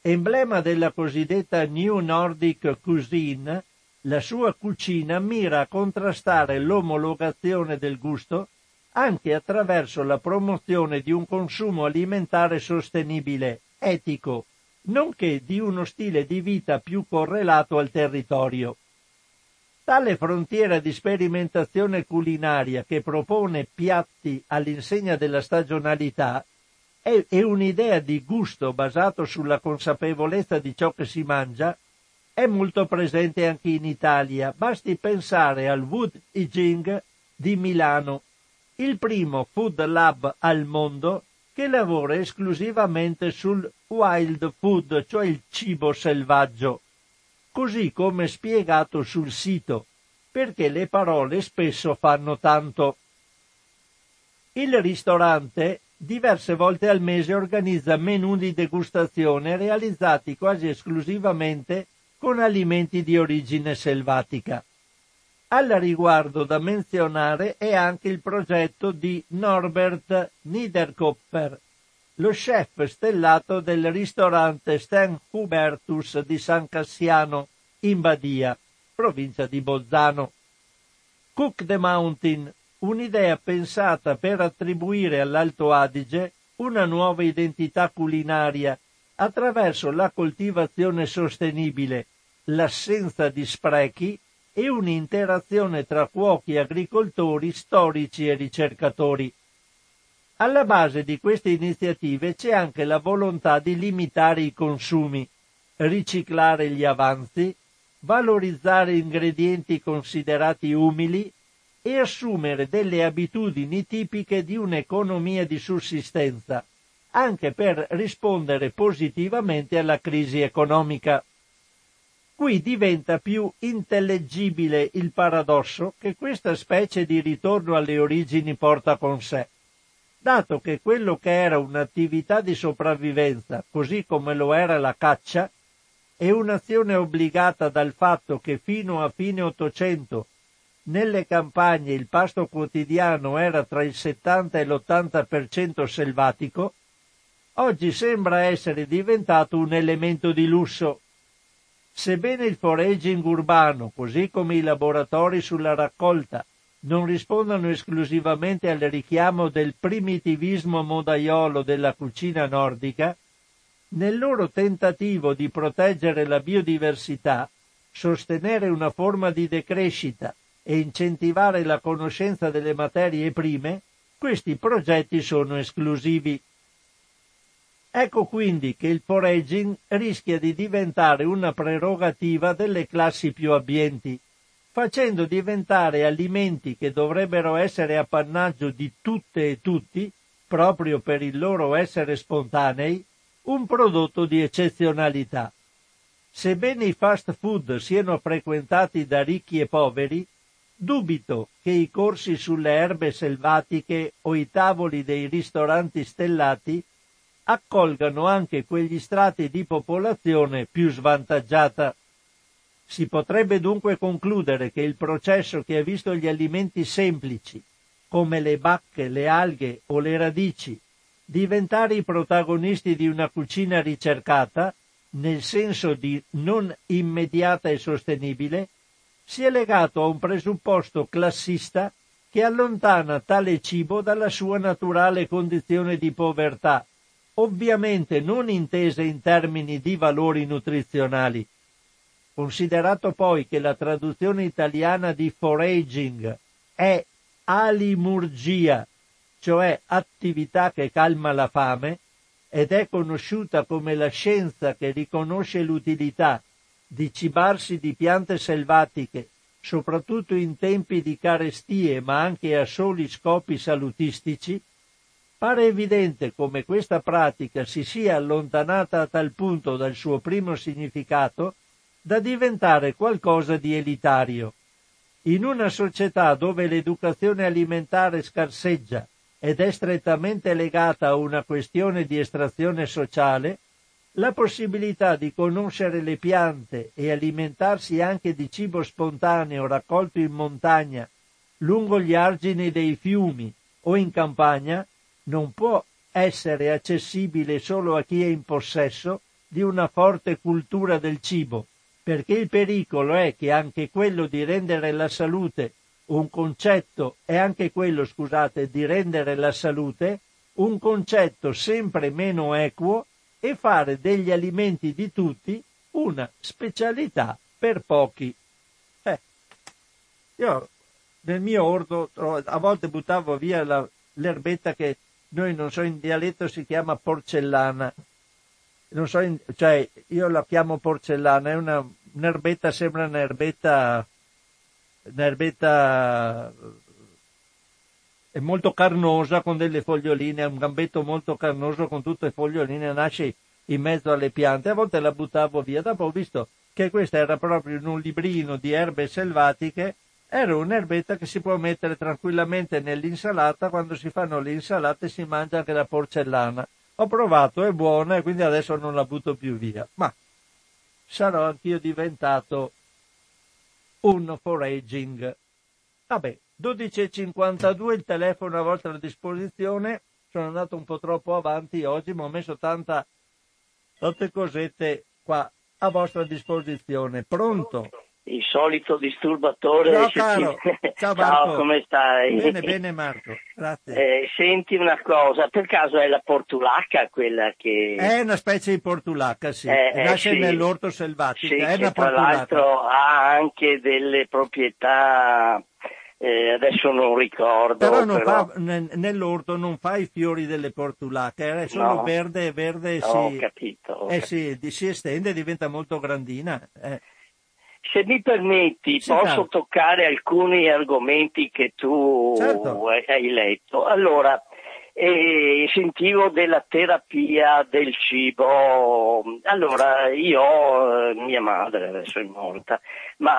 Speaker 1: Emblema della cosiddetta New Nordic Cuisine, la sua cucina mira a contrastare l'omologazione del gusto anche attraverso la promozione di un consumo alimentare sostenibile, etico, nonché di uno stile di vita più correlato al territorio. Tale frontiera di sperimentazione culinaria che propone piatti all'insegna della stagionalità è, un'idea di gusto basato sulla consapevolezza di ciò che si mangia, è molto presente anche in Italia. Basti pensare al Wood Jing di Milano, il primo food lab al mondo che lavora esclusivamente sul wild food, cioè il cibo selvaggio, così come spiegato sul sito, perché le parole spesso fanno tanto. Il ristorante diverse volte al mese organizza menù di degustazione realizzati quasi esclusivamente con alimenti di origine selvatica. Al riguardo da menzionare è anche il progetto di Norbert Niederkopfer, lo chef stellato del ristorante Sten Hubertus di San Cassiano, in Badia, provincia di Bolzano. Cook the Mountain, un'idea pensata per attribuire all'Alto Adige una nuova identità culinaria attraverso la coltivazione sostenibile, l'assenza di sprechi e un'interazione tra cuochi, agricoltori, storici e ricercatori. Alla base di queste iniziative c'è anche la volontà di limitare i consumi, riciclare gli avanzi, valorizzare ingredienti considerati umili e assumere delle abitudini tipiche di un'economia di sussistenza, anche per rispondere positivamente alla crisi economica. Qui diventa più intellegibile il paradosso che questa specie di ritorno alle origini porta con sé, dato che quello che era un'attività di sopravvivenza, così come lo era la caccia, è un'azione obbligata dal fatto che fino a fine Ottocento nelle campagne il pasto quotidiano era tra il 70 e l'80% selvatico, oggi sembra essere diventato un elemento di lusso Sebbene il foraging urbano, così come i laboratori sulla raccolta, non rispondano esclusivamente al richiamo del primitivismo modaiolo della cucina nordica, nel loro tentativo di proteggere la biodiversità, sostenere una forma di decrescita e incentivare la conoscenza delle materie prime, questi progetti sono esclusivi. Ecco quindi che il foraging rischia di diventare una prerogativa delle classi più abbienti, facendo diventare alimenti che dovrebbero essere appannaggio di tutte e tutti, proprio per il loro essere spontanei, un prodotto di eccezionalità. Sebbene i fast food siano frequentati da ricchi e poveri, dubito che i corsi sulle erbe selvatiche o i tavoli dei ristoranti stellati accolgano anche quegli strati di popolazione più svantaggiata. Si potrebbe dunque concludere che il processo che ha visto gli alimenti semplici, come le bacche, le alghe o le radici, diventare i protagonisti di una cucina ricercata, nel senso di non immediata e sostenibile, sia legato a un presupposto classista che allontana tale cibo dalla sua naturale condizione di povertà, ovviamente non intese in termini di valori nutrizionali. Considerato poi che la traduzione italiana di foraging è alimurgia, cioè attività che calma la fame, ed è conosciuta come la scienza che riconosce l'utilità di cibarsi di piante selvatiche, soprattutto in tempi di carestie ma anche a soli scopi salutistici, Pare evidente come questa pratica si sia allontanata a tal punto dal suo primo significato da diventare qualcosa di elitario. In una società dove l'educazione alimentare scarseggia ed è strettamente legata a una questione di estrazione sociale, la possibilità di conoscere le piante e alimentarsi anche di cibo spontaneo raccolto in montagna, lungo gli argini dei fiumi o in campagna non può essere accessibile solo a chi è in possesso di una forte cultura del cibo, perché il pericolo è che anche quello di rendere la salute un concetto è anche quello, scusate, di rendere la salute un concetto sempre meno equo e fare degli alimenti di tutti una specialità per pochi. Eh, io nel mio orto a volte buttavo via la, l'erbetta che noi non so, in dialetto si chiama porcellana. Non so, in, cioè, io la chiamo porcellana, è una, un'erbetta, sembra un'erbetta, un'erbetta è molto carnosa con delle foglioline, è un gambetto molto carnoso con tutte le foglioline, nasce in mezzo alle piante, a volte la buttavo via, dopo ho visto che questa era proprio in un librino di erbe selvatiche, era un'erbetta che si può mettere tranquillamente nell'insalata, quando si fanno le insalate si mangia anche la porcellana. Ho provato, è buona e quindi adesso non la butto più via, ma sarò anch'io diventato un foraging. Vabbè, 12.52 il telefono a vostra disposizione, sono andato un po' troppo avanti oggi, ma ho messo tanta, tante cosette qua a vostra disposizione. Pronto?
Speaker 2: Il solito disturbatore.
Speaker 1: Ciao caro, ciao Marco.
Speaker 2: Ciao, come stai?
Speaker 1: Bene, bene Marco, grazie.
Speaker 2: Eh, senti una cosa, per caso è la portulacca quella che...
Speaker 1: È una specie di portulacca, sì. Eh, eh Nasce
Speaker 2: sì.
Speaker 1: nell'orto selvatico,
Speaker 2: sì,
Speaker 1: è una
Speaker 2: tra
Speaker 1: portulacca.
Speaker 2: l'altro ha anche delle proprietà eh, adesso non ricordo.
Speaker 1: Però, non
Speaker 2: però...
Speaker 1: Fa, nell'orto non fa i fiori delle portulacche, è solo
Speaker 2: No.
Speaker 1: verde, verde
Speaker 2: No,
Speaker 1: si,
Speaker 2: ho capito. ho
Speaker 1: eh,
Speaker 2: capito.
Speaker 1: di- si estende e diventa molto grandina.
Speaker 2: Se mi permetti,
Speaker 1: Sì,
Speaker 2: posso
Speaker 1: caro.
Speaker 2: toccare alcuni argomenti che tu
Speaker 1: Certo.
Speaker 2: hai- hai letto. Allora, eh, sentivo della terapia del cibo. Allora, io, eh, mia madre adesso è morta, ma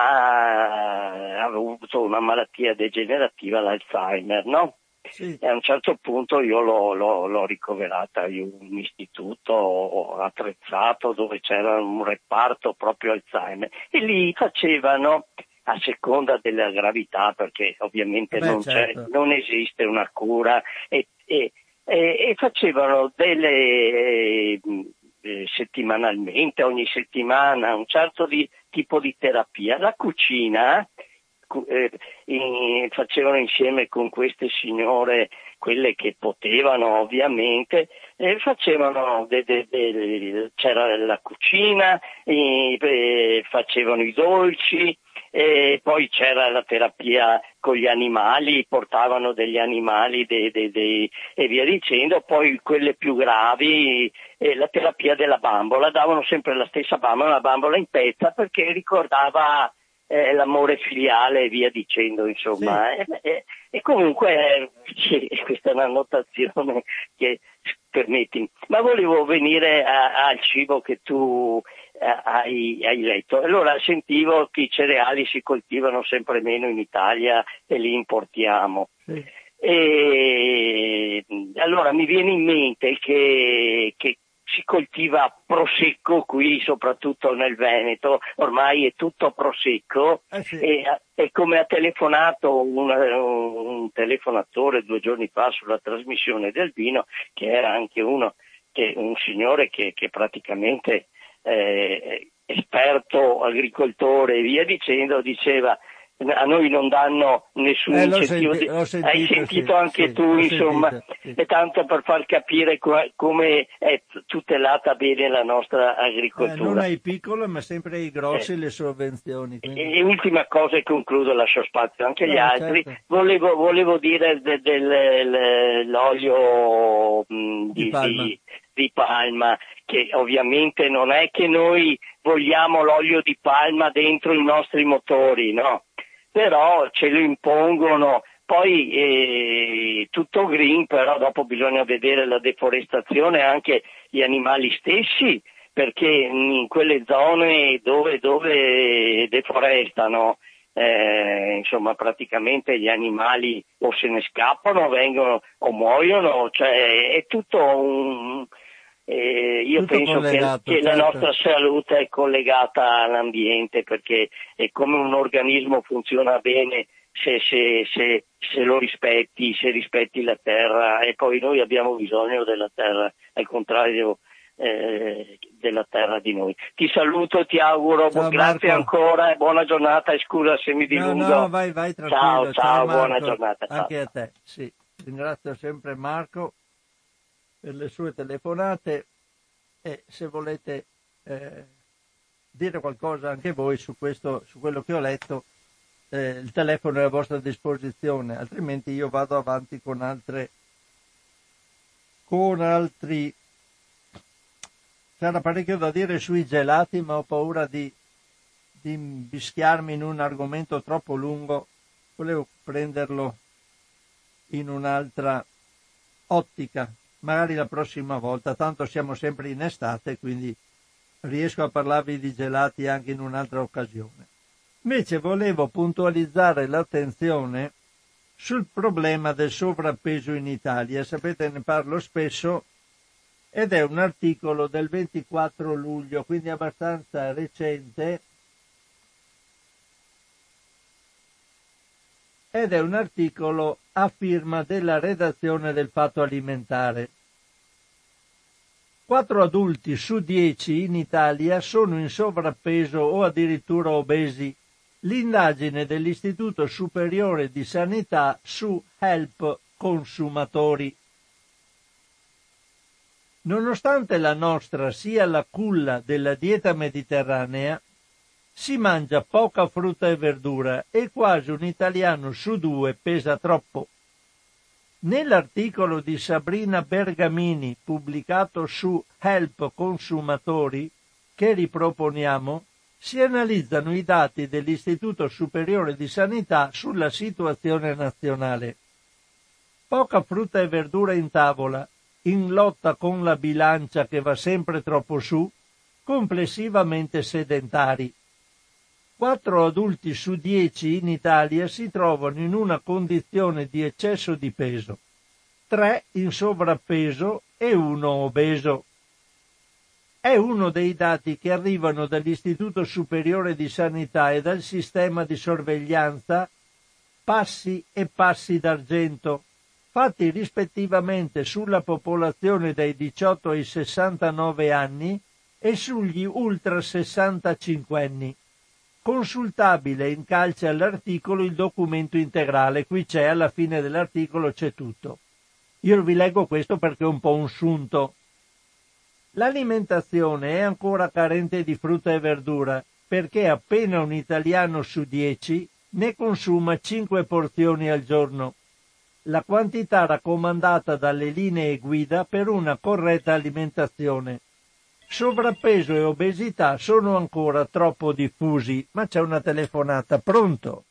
Speaker 2: ha avuto una malattia degenerativa, l'Alzheimer, no?
Speaker 1: Sì.
Speaker 2: E a un certo punto io l'ho, l'ho- l'ho ricoverata in un istituto attrezzato dove c'era un reparto proprio Alzheimer e lì facevano a seconda della gravità perché ovviamente
Speaker 1: Beh,
Speaker 2: non,
Speaker 1: certo.
Speaker 2: c'è, non esiste una cura e, e- e- e facevano delle eh, eh, settimanalmente, ogni settimana, un certo di, tipo di terapia. La cucina cu- eh, in- facevano insieme con queste signore, quelle che potevano ovviamente, eh, facevano de- de- de- c'era la cucina, eh, eh, facevano i dolci, e poi c'era la terapia con gli animali, portavano degli animali e via dicendo, poi quelle più gravi, eh, la terapia della bambola, davano sempre la stessa bambola, una bambola in pezza perché ricordava eh, l'amore filiale e via dicendo, insomma. E, e- e comunque eh, sì, questa è una notazione che permetti. Ma volevo venire a- al cibo che tu eh, hai, hai letto. Allora sentivo che i cereali si coltivano sempre meno in Italia e li importiamo.
Speaker 1: Sì.
Speaker 2: E allora mi viene in mente che, che si coltiva prosecco qui, soprattutto nel Veneto, ormai è tutto prosecco
Speaker 1: Eh sì.
Speaker 2: e, e come ha telefonato un, un telefonatore due giorni fa sulla trasmissione del vino, che era anche uno, che, un signore che, che praticamente eh, esperto agricoltore e via dicendo, diceva a noi non danno nessun
Speaker 1: Eh,
Speaker 2: incentivo.
Speaker 1: senti- sentito,
Speaker 2: Hai sentito
Speaker 1: sì,
Speaker 2: anche
Speaker 1: sì,
Speaker 2: tu, insomma,
Speaker 1: sentito, sì.
Speaker 2: e tanto per far capire co- come è tutelata bene la nostra
Speaker 1: Eh,
Speaker 2: agricoltura.
Speaker 1: non ai piccoli, ma sempre ai grossi
Speaker 2: Eh.
Speaker 1: le sovvenzioni. quindi-
Speaker 2: E ultima cosa e concludo, lascio spazio anche agli
Speaker 1: No,
Speaker 2: altri.
Speaker 1: certo.
Speaker 2: Volevo, volevo dire de- del- l'olio mh,
Speaker 1: Di
Speaker 2: di,
Speaker 1: palma.
Speaker 2: di- di palma, che ovviamente non è che noi vogliamo l'olio di palma dentro i nostri motori, no? Però ce lo impongono. Poi eh, tutto green, però dopo bisogna vedere la deforestazione anche gli animali stessi perché in quelle zone dove, dove deforestano, eh, insomma, praticamente gli animali o se ne scappano, vengono o muoiono, cioè è tutto un. Eh, io
Speaker 1: Tutto
Speaker 2: penso che,
Speaker 1: collegato,
Speaker 2: che la
Speaker 1: certo.
Speaker 2: nostra salute è collegata all'ambiente perché è come un organismo funziona bene se, se- se- se lo rispetti, se rispetti la terra e poi noi abbiamo bisogno della terra, al contrario eh, della terra di noi. Ti saluto, ti auguro,
Speaker 1: Ciao,
Speaker 2: grazie
Speaker 1: Marco.
Speaker 2: ancora e buona giornata e scusa se mi
Speaker 1: No,
Speaker 2: dilungo.
Speaker 1: no, vai, vai tranquillo.
Speaker 2: Ciao, ciao,
Speaker 1: Marco.
Speaker 2: buona giornata. ciao.
Speaker 1: Anche a te, sì. Ringrazio sempre Marco per le sue telefonate e se volete eh, dire qualcosa anche voi su, questo, su quello che ho letto, eh, il telefono è a vostra disposizione, altrimenti io vado avanti con altre, con altri... C'era parecchio da dire sui gelati, ma ho paura di, di imbischiarmi in un argomento troppo lungo. Volevo prenderlo in un'altra ottica, magari la prossima volta, tanto siamo sempre in estate, quindi riesco a parlarvi di gelati anche in un'altra occasione. Invece volevo puntualizzare l'attenzione sul problema del sovrappeso in Italia. Sapete, ne parlo spesso ed è un articolo del 24 luglio, quindi abbastanza recente. Ed è un articolo a firma della redazione del Fatto Alimentare. Quattro adulti su dieci in Italia sono in sovrappeso o addirittura obesi l'indagine dell'Istituto Superiore di Sanità su Help Consumatori. Nonostante la nostra sia la culla della dieta mediterranea, si mangia poca frutta e verdura e quasi un italiano su due pesa troppo. Nell'articolo di Sabrina Bergamini pubblicato su Help Consumatori, che riproponiamo, si analizzano i dati dell'Istituto Superiore di Sanità sulla situazione nazionale. Poca frutta e verdura in tavola, in lotta con la bilancia che va sempre troppo su, complessivamente sedentari. Quattro adulti su dieci in Italia si trovano in una condizione di eccesso di peso, tre in sovrappeso e uno obeso è uno dei dati che arrivano dall'Istituto Superiore di Sanità e dal sistema di sorveglianza passi e passi d'argento, fatti rispettivamente sulla popolazione dai 18 ai 69 anni e sugli ultra 65 anni. Consultabile in calce all'articolo il documento integrale, qui c'è alla fine dell'articolo c'è tutto. Io vi leggo questo perché è un po' un sunto L'alimentazione è ancora carente di frutta e verdura perché appena un italiano su dieci ne consuma 5 porzioni al giorno, la quantità raccomandata dalle linee guida per una corretta alimentazione. Sovrappeso e obesità sono ancora troppo diffusi, ma c'è una telefonata. Pronto?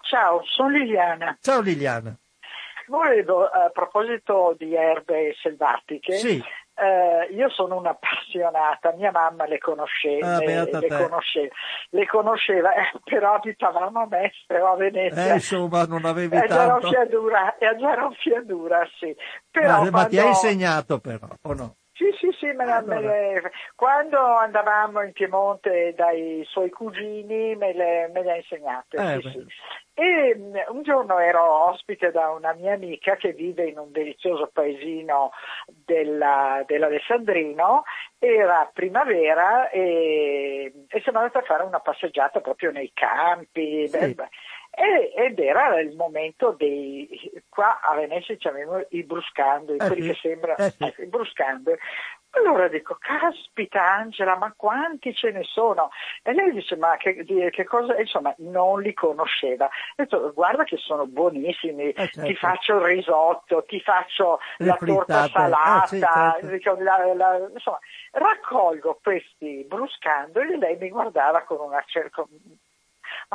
Speaker 3: Ciao, sono Liliana.
Speaker 1: Ciao Liliana.
Speaker 3: Volevo, a proposito di erbe selvatiche,
Speaker 1: sì.
Speaker 3: Eh, io sono un'appassionata, mia mamma le conosceva,
Speaker 1: ah,
Speaker 3: le, le, conosceva, le conosceva eh, però abitavamo a Mestre o a Venezia.
Speaker 1: Eh, insomma, non avevi
Speaker 3: e
Speaker 1: tanto.
Speaker 3: Fiadura, e a Fiadura, sì. Però
Speaker 1: ma,
Speaker 3: quando...
Speaker 1: ma ti ha insegnato però, o no?
Speaker 3: Sì, sì, sì, me la, allora. me le... quando andavamo in Piemonte dai suoi cugini me le, me le ha insegnate.
Speaker 1: Eh,
Speaker 3: sì, sì. E mm, un giorno ero ospite da una mia amica che vive in un delizioso paesino della, dell'Alessandrino, era primavera e, e siamo andati a fare una passeggiata proprio nei campi.
Speaker 1: Sì.
Speaker 3: E, ed era il momento dei qua a Venezia chiamiamo i bruscando,
Speaker 1: eh
Speaker 3: quelli
Speaker 1: sì.
Speaker 3: che sembrano
Speaker 1: eh sì.
Speaker 3: i bruscando. Allora dico, caspita Angela, ma quanti ce ne sono? E lei dice, ma che, che cosa? Insomma, non li conosceva. Ho detto, guarda che sono buonissimi,
Speaker 1: eh certo.
Speaker 3: ti faccio il risotto, ti faccio
Speaker 1: Le
Speaker 3: la
Speaker 1: frittate.
Speaker 3: torta salata,
Speaker 1: Ah, sì, certo.
Speaker 3: la, la, insomma, raccolgo questi bruscandoli e lei mi guardava con una cerca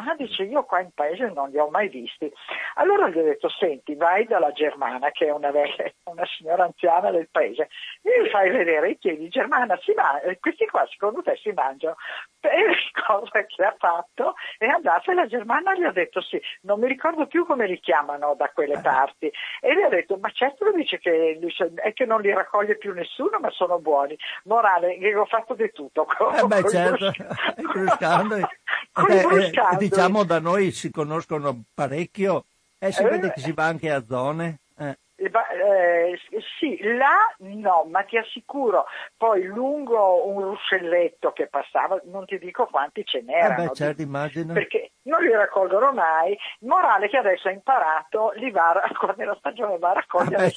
Speaker 3: ma dice io qua in paese non li ho mai visti. Allora gli ho detto senti vai dalla Germana che è una, vecchia, una signora anziana del paese e gli fai vedere e chiedi Germana si mangia, questi qua secondo te si mangiano? E cosa che ha fatto è andata e la Germana gli ha detto sì, non mi ricordo più come li chiamano da quelle parti e gli ha detto ma certo lo dice che, è che non li raccoglie più nessuno ma sono buoni. Morale, gli ho fatto di tutto. Con,
Speaker 1: Eh beh
Speaker 3: con i
Speaker 1: certo.
Speaker 3: Con
Speaker 1: Eh, eh,
Speaker 3: bruscandoli.
Speaker 1: Diciamo da noi si conoscono parecchio e si
Speaker 3: Eh.
Speaker 1: vede che si va anche a zone. Eh.
Speaker 3: Eh, eh, sì, là no, ma ti assicuro, poi lungo un ruscelletto che passava, non ti dico quanti ce
Speaker 1: Eh
Speaker 3: n'erano.
Speaker 1: beh certo immagino.
Speaker 3: Perché non li raccolgono mai, morale che adesso ha imparato, li va, a- quando la stagione va a raccogliere,
Speaker 1: Ah, beh,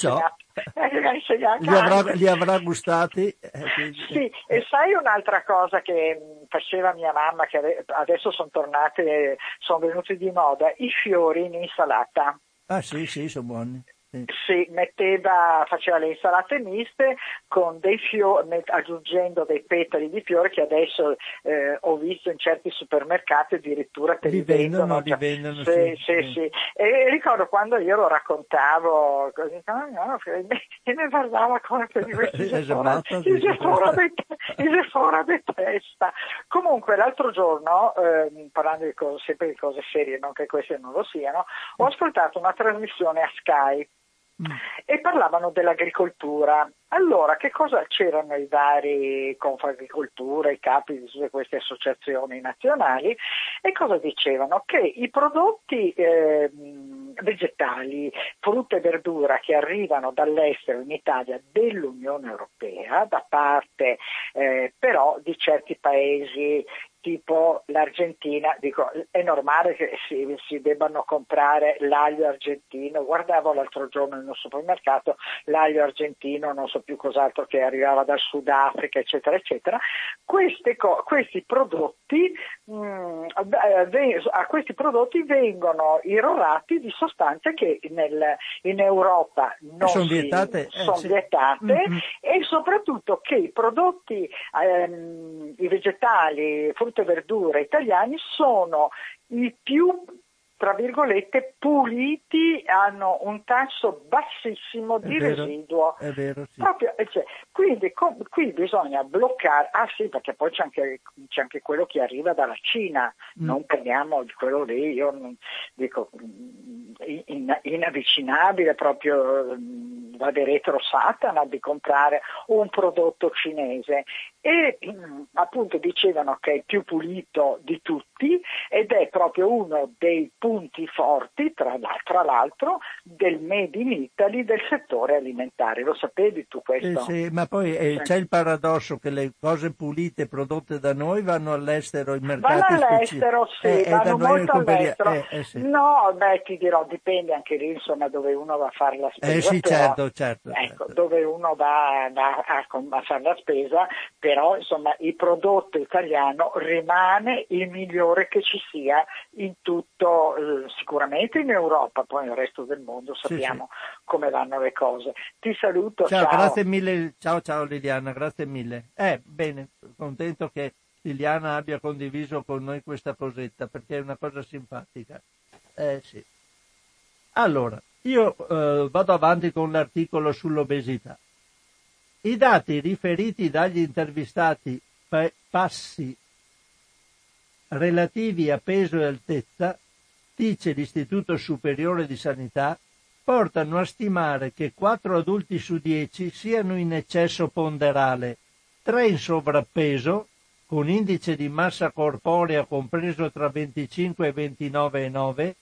Speaker 3: eh, li
Speaker 1: avrà, li avrà gustati. eh,
Speaker 3: Sì, e sai un'altra cosa che mh, faceva mia mamma, che ade- adesso sono tornate, sono venuti di moda, i fiori in insalata.
Speaker 1: Ah sì, sì, sono buoni.
Speaker 3: Si metteva, faceva le insalate miste con dei fiori, aggiungendo dei petali di fiori che adesso eh, ho visto in certi supermercati addirittura te li, vendono.
Speaker 1: Li vendono
Speaker 3: sì, sì, sì, sì. E ricordo quando io lo raccontavo, così, no, no, e mi guardava come per si fuori di testa. Comunque l'altro giorno, eh, parlando di cose, sempre di cose serie, non che queste non lo siano, ho ascoltato una trasmissione a Sky e parlavano dell'agricoltura. Allora, che cosa c'erano i vari Confagricoltura, i capi di tutte queste associazioni nazionali e cosa dicevano? Che i prodotti eh, vegetali, frutta e verdura che arrivano dall'estero in Italia dell'Unione Europea, da parte eh, però di certi paesi tipo l'Argentina, dico, è normale che si, si, debbano comprare l'aglio argentino, guardavo l'altro giorno in un supermercato l'aglio argentino, non so più cos'altro che arrivava dal Sudafrica, eccetera, eccetera, questi, questi prodotti, mh, mm, a questi prodotti vengono irrorati di sostanze che nel, in Europa non
Speaker 1: sono vietate,
Speaker 3: eh, sono sì. vietate mm-hmm. e soprattutto che i prodotti, ehm, i vegetali, frutta e verdura italiani sono i più tra virgolette, puliti, hanno un tasso bassissimo di
Speaker 1: vero,
Speaker 3: residuo.
Speaker 1: Vero, sì.
Speaker 3: Proprio, eh, cioè, quindi com, qui bisogna bloccare, ah sì, perché poi c'è anche, c'è anche quello che arriva dalla Cina, mm. non parliamo di quello lì, io dico in, inavvicinabile proprio vade retro Satana di comprare un prodotto cinese e appunto dicevano che è più pulito di tutti ed è proprio uno dei punti forti tra, tra l'altro del Made in Italy del settore alimentare. Lo sapevi tu questo?
Speaker 1: Sì, sì ma poi eh, c'è il paradosso che le cose pulite prodotte da noi vanno all'estero in mercati
Speaker 3: Vanno all'estero, sì, eh, vanno molto all'estero. Eh, eh, sì. No, beh, ti dirò, dipende anche lì insomma dove uno va a fare la spesa.
Speaker 1: Eh sì, certo, certo.
Speaker 3: Ecco,
Speaker 1: certo.
Speaker 3: dove uno va, va a, a, fare la spesa, però insomma il prodotto italiano rimane il migliore che ci sia in tutto, eh, sicuramente in Europa, poi nel resto del mondo sappiamo sì, sì. come vanno le cose. Ti saluto.
Speaker 1: Ciao,
Speaker 3: ciao,
Speaker 1: grazie mille. Ciao, ciao Liliana, grazie mille. Eh, bene, contento che Liliana abbia condiviso con noi questa cosetta perché è una cosa simpatica. Eh sì. Allora, io eh, vado avanti con l'articolo sull'obesità. I dati riferiti dagli intervistati pa- passi relativi a peso e altezza, dice l'Istituto Superiore di Sanità, portano a stimare che 4 adulti su 10 siano in eccesso ponderale, 3 in sovrappeso, con indice di massa corporea compreso tra 25 e 29,9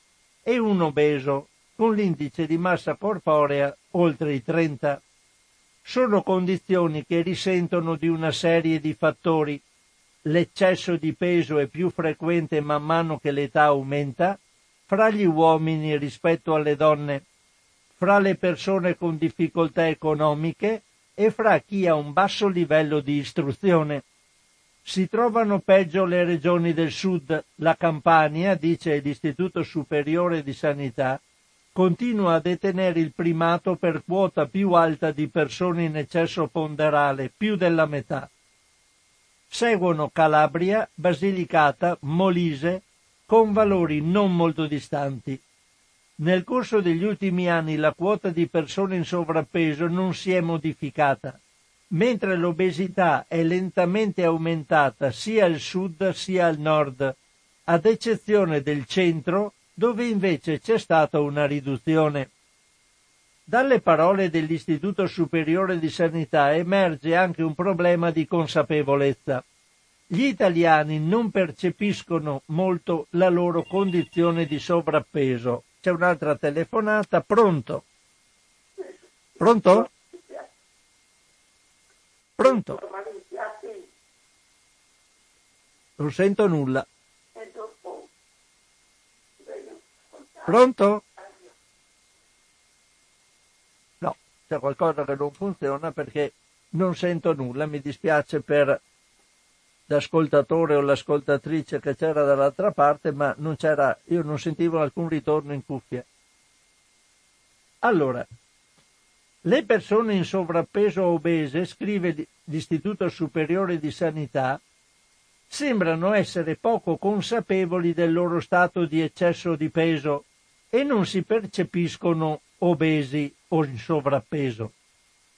Speaker 1: e un obeso con l'indice di massa corporea oltre i 30. Sono condizioni che risentono di una serie di fattori. L'eccesso di peso è più frequente man mano che l'età aumenta, fra gli uomini rispetto alle donne, fra le persone con difficoltà economiche e fra chi ha un basso livello di istruzione. Si trovano peggio le regioni del sud, la Campania, dice l'Istituto Superiore di Sanità, continua a detenere il primato per quota più alta di persone in eccesso ponderale, più della metà. Seguono Calabria, Basilicata, Molise, con valori non molto distanti. Nel corso degli ultimi anni la quota di persone in sovrappeso non si è modificata, mentre l'obesità è lentamente aumentata sia al sud sia al nord, ad eccezione del centro dove invece c'è stata una riduzione. Dalle parole dell'Istituto Superiore di Sanità emerge anche un problema di consapevolezza. Gli italiani non percepiscono molto la loro condizione di sovrappeso. C'è un'altra telefonata, pronto? Pronto? Pronto? Non sento nulla. Pronto? No, c'è qualcosa che non funziona perché non sento nulla, mi dispiace per l'ascoltatore o l'ascoltatrice che c'era dall'altra parte, ma non c'era, io non sentivo alcun ritorno in cuffia. Allora, le persone in sovrappeso o obese, scrive l'Istituto Superiore di Sanità, sembrano essere poco consapevoli del loro stato di eccesso di peso e non si percepiscono obesi o in sovrappeso.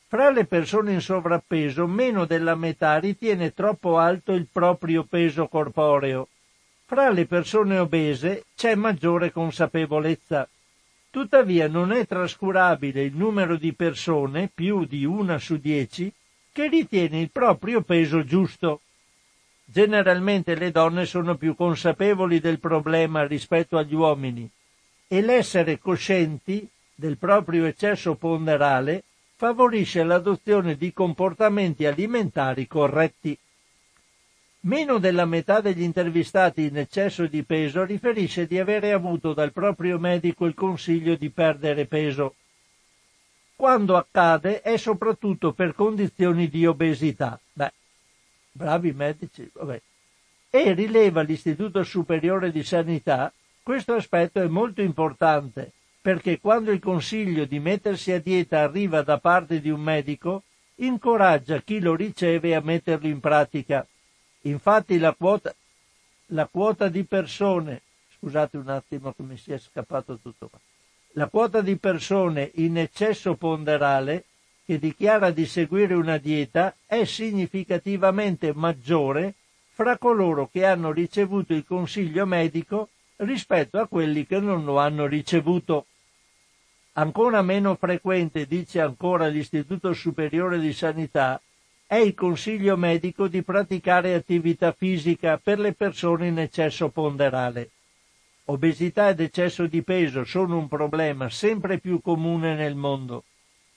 Speaker 1: Fra le persone in sovrappeso meno della metà ritiene troppo alto il proprio peso corporeo. Fra le persone obese c'è maggiore consapevolezza. Tuttavia non è trascurabile il numero di persone, più di una su dieci, che ritiene il proprio peso giusto. Generalmente le donne sono più consapevoli del problema rispetto agli uomini e l'essere coscienti del proprio eccesso ponderale favorisce l'adozione di comportamenti alimentari corretti. Meno della metà degli intervistati in eccesso di peso riferisce di avere avuto dal proprio medico il consiglio di perdere peso. Quando accade è soprattutto per condizioni di obesità. Beh, bravi medici, vabbè. E rileva l'Istituto Superiore di Sanità, questo aspetto è molto importante perché quando il consiglio di mettersi a dieta arriva da parte di un medico, incoraggia chi lo riceve a metterlo in pratica. Infatti la quota, la quota di persone, scusate un attimo che mi sia scappato tutto qua, la quota di persone in eccesso ponderale che dichiara di seguire una dieta è significativamente maggiore fra coloro che hanno ricevuto il consiglio medico rispetto a quelli che non lo hanno ricevuto. Ancora meno frequente, dice ancora l'Istituto Superiore di Sanità, è il consiglio medico di praticare attività fisica per le persone in eccesso ponderale. Obesità ed eccesso di peso sono un problema sempre più comune nel mondo.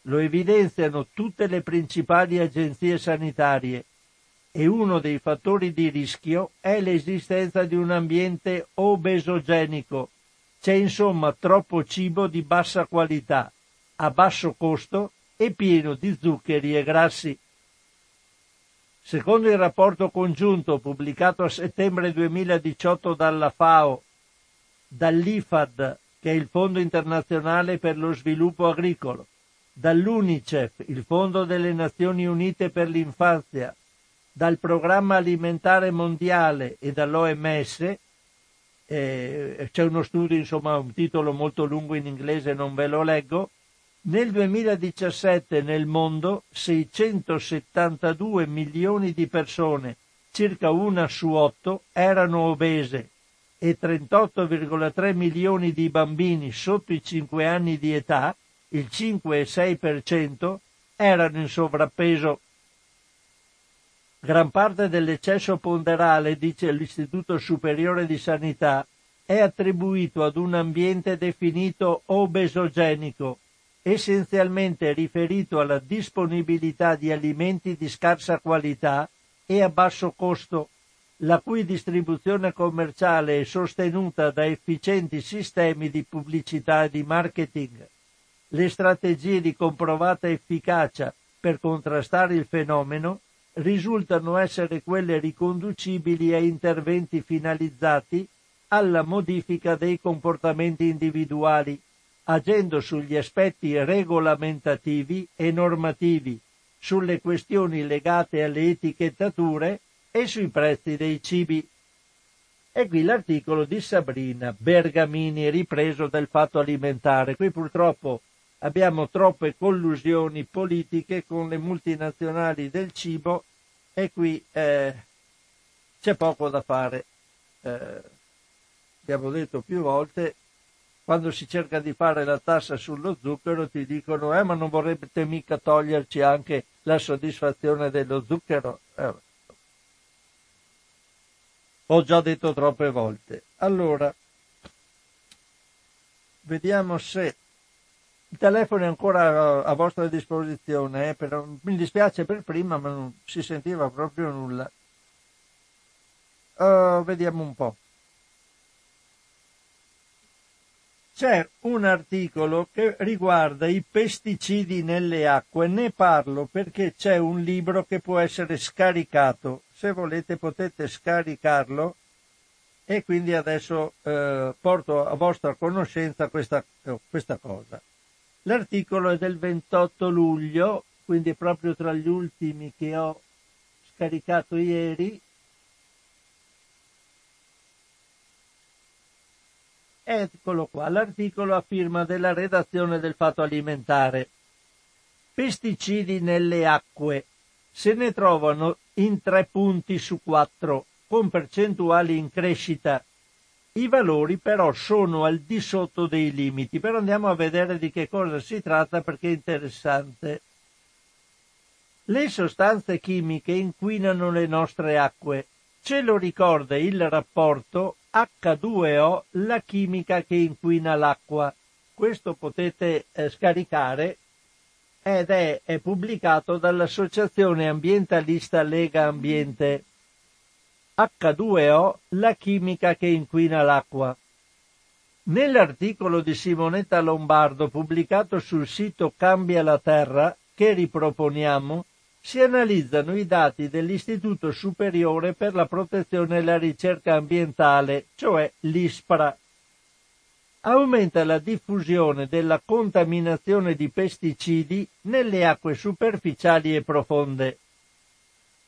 Speaker 1: Lo evidenziano tutte le principali agenzie sanitarie e uno dei fattori di rischio è l'esistenza di un ambiente obesogenico. C'è insomma troppo cibo di bassa qualità, a basso costo e pieno di zuccheri e grassi. Secondo il rapporto congiunto pubblicato a settembre 2018 dalla FAO, dall'IFAD, che è il Fondo internazionale per lo sviluppo agricolo, dall'UNICEF, il Fondo delle Nazioni Unite per l'infanzia, dal Programma Alimentare Mondiale e dall'OMS, eh, c'è uno studio, insomma, un titolo molto lungo in inglese, non ve lo leggo, nel 2017 nel mondo 672 milioni di persone, circa una su otto, erano obese e 38,3 milioni di bambini sotto i 5 anni di età, il 5,6%, erano in sovrappeso Gran parte dell'eccesso ponderale, dice l'Istituto Superiore di Sanità, è attribuito ad un ambiente definito obesogenico, essenzialmente riferito alla disponibilità di alimenti di scarsa qualità e a basso costo, la cui distribuzione commerciale è sostenuta da efficienti sistemi di pubblicità e di marketing. Le strategie di comprovata efficacia per contrastare il fenomeno risultano essere quelle riconducibili a interventi finalizzati alla modifica dei comportamenti individuali, agendo sugli aspetti regolamentativi e normativi, sulle questioni legate alle etichettature e sui prezzi dei cibi. E qui l'articolo di Sabrina Bergamini ripreso dal fatto alimentare. Qui purtroppo abbiamo troppe collusioni politiche con le multinazionali del cibo e qui eh, c'è poco da fare. Eh, abbiamo detto più volte, quando si cerca di fare la tassa sullo zucchero ti dicono eh ma non vorrete mica toglierci anche la soddisfazione dello zucchero? Eh, ho già detto troppe volte. Allora, vediamo se il telefono è ancora a vostra disposizione, eh, però, mi dispiace per prima, ma non si sentiva proprio nulla. Uh, vediamo un po'. C'è un articolo che riguarda i pesticidi nelle acque, ne parlo perché c'è un libro che può essere scaricato, se volete potete scaricarlo e quindi adesso eh, porto a vostra conoscenza questa, questa cosa. L'articolo è del 28 luglio, quindi proprio tra gli ultimi che ho scaricato ieri. Eccolo qua, l'articolo a firma della redazione del Fatto Alimentare. Pesticidi nelle acque. Se ne trovano in tre punti su quattro, con percentuali in crescita. I valori però sono al di sotto dei limiti, però andiamo a vedere di che cosa si tratta perché è interessante. Le sostanze chimiche inquinano le nostre acque. Ce lo ricorda il rapporto H2O, la chimica che inquina l'acqua. Questo potete eh, scaricare ed è, è pubblicato dall'Associazione Ambientalista Lega Ambiente. H2O, la chimica che inquina l'acqua. Nell'articolo di Simonetta Lombardo pubblicato sul sito Cambia la Terra, che riproponiamo, si analizzano i dati dell'Istituto Superiore per la Protezione e la Ricerca Ambientale, cioè l'ISPRA, aumenta la diffusione della contaminazione di pesticidi nelle acque superficiali e profonde.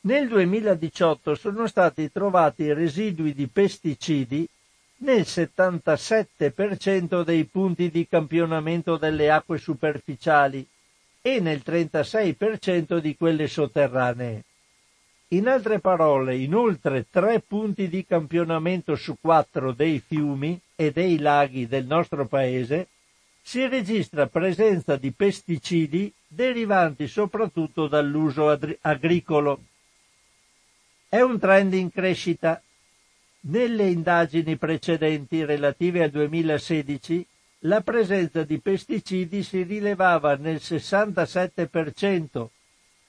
Speaker 1: Nel 2018 sono stati trovati residui di pesticidi nel 77% dei punti di campionamento delle acque superficiali e nel 36% di quelle sotterranee. In altre parole, in oltre tre punti di campionamento su quattro dei fiumi e dei laghi del nostro paese si registra presenza di pesticidi derivanti soprattutto dall'uso agricolo. È un trend in crescita. Nelle indagini precedenti relative al 2016 la presenza di pesticidi si rilevava nel 67%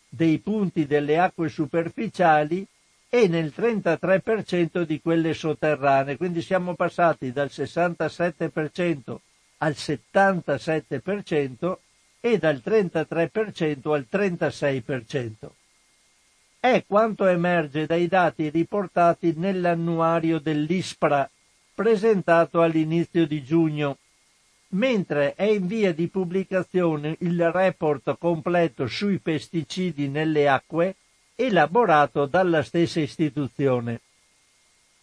Speaker 1: dei punti delle acque superficiali e nel 33% di quelle sotterranee, quindi siamo passati dal 67% al 77% e dal 33% al 36%. È quanto emerge dai dati riportati nell'annuario dell'ISPRA presentato all'inizio di giugno, mentre è in via di pubblicazione il report completo sui pesticidi nelle acque elaborato dalla stessa istituzione.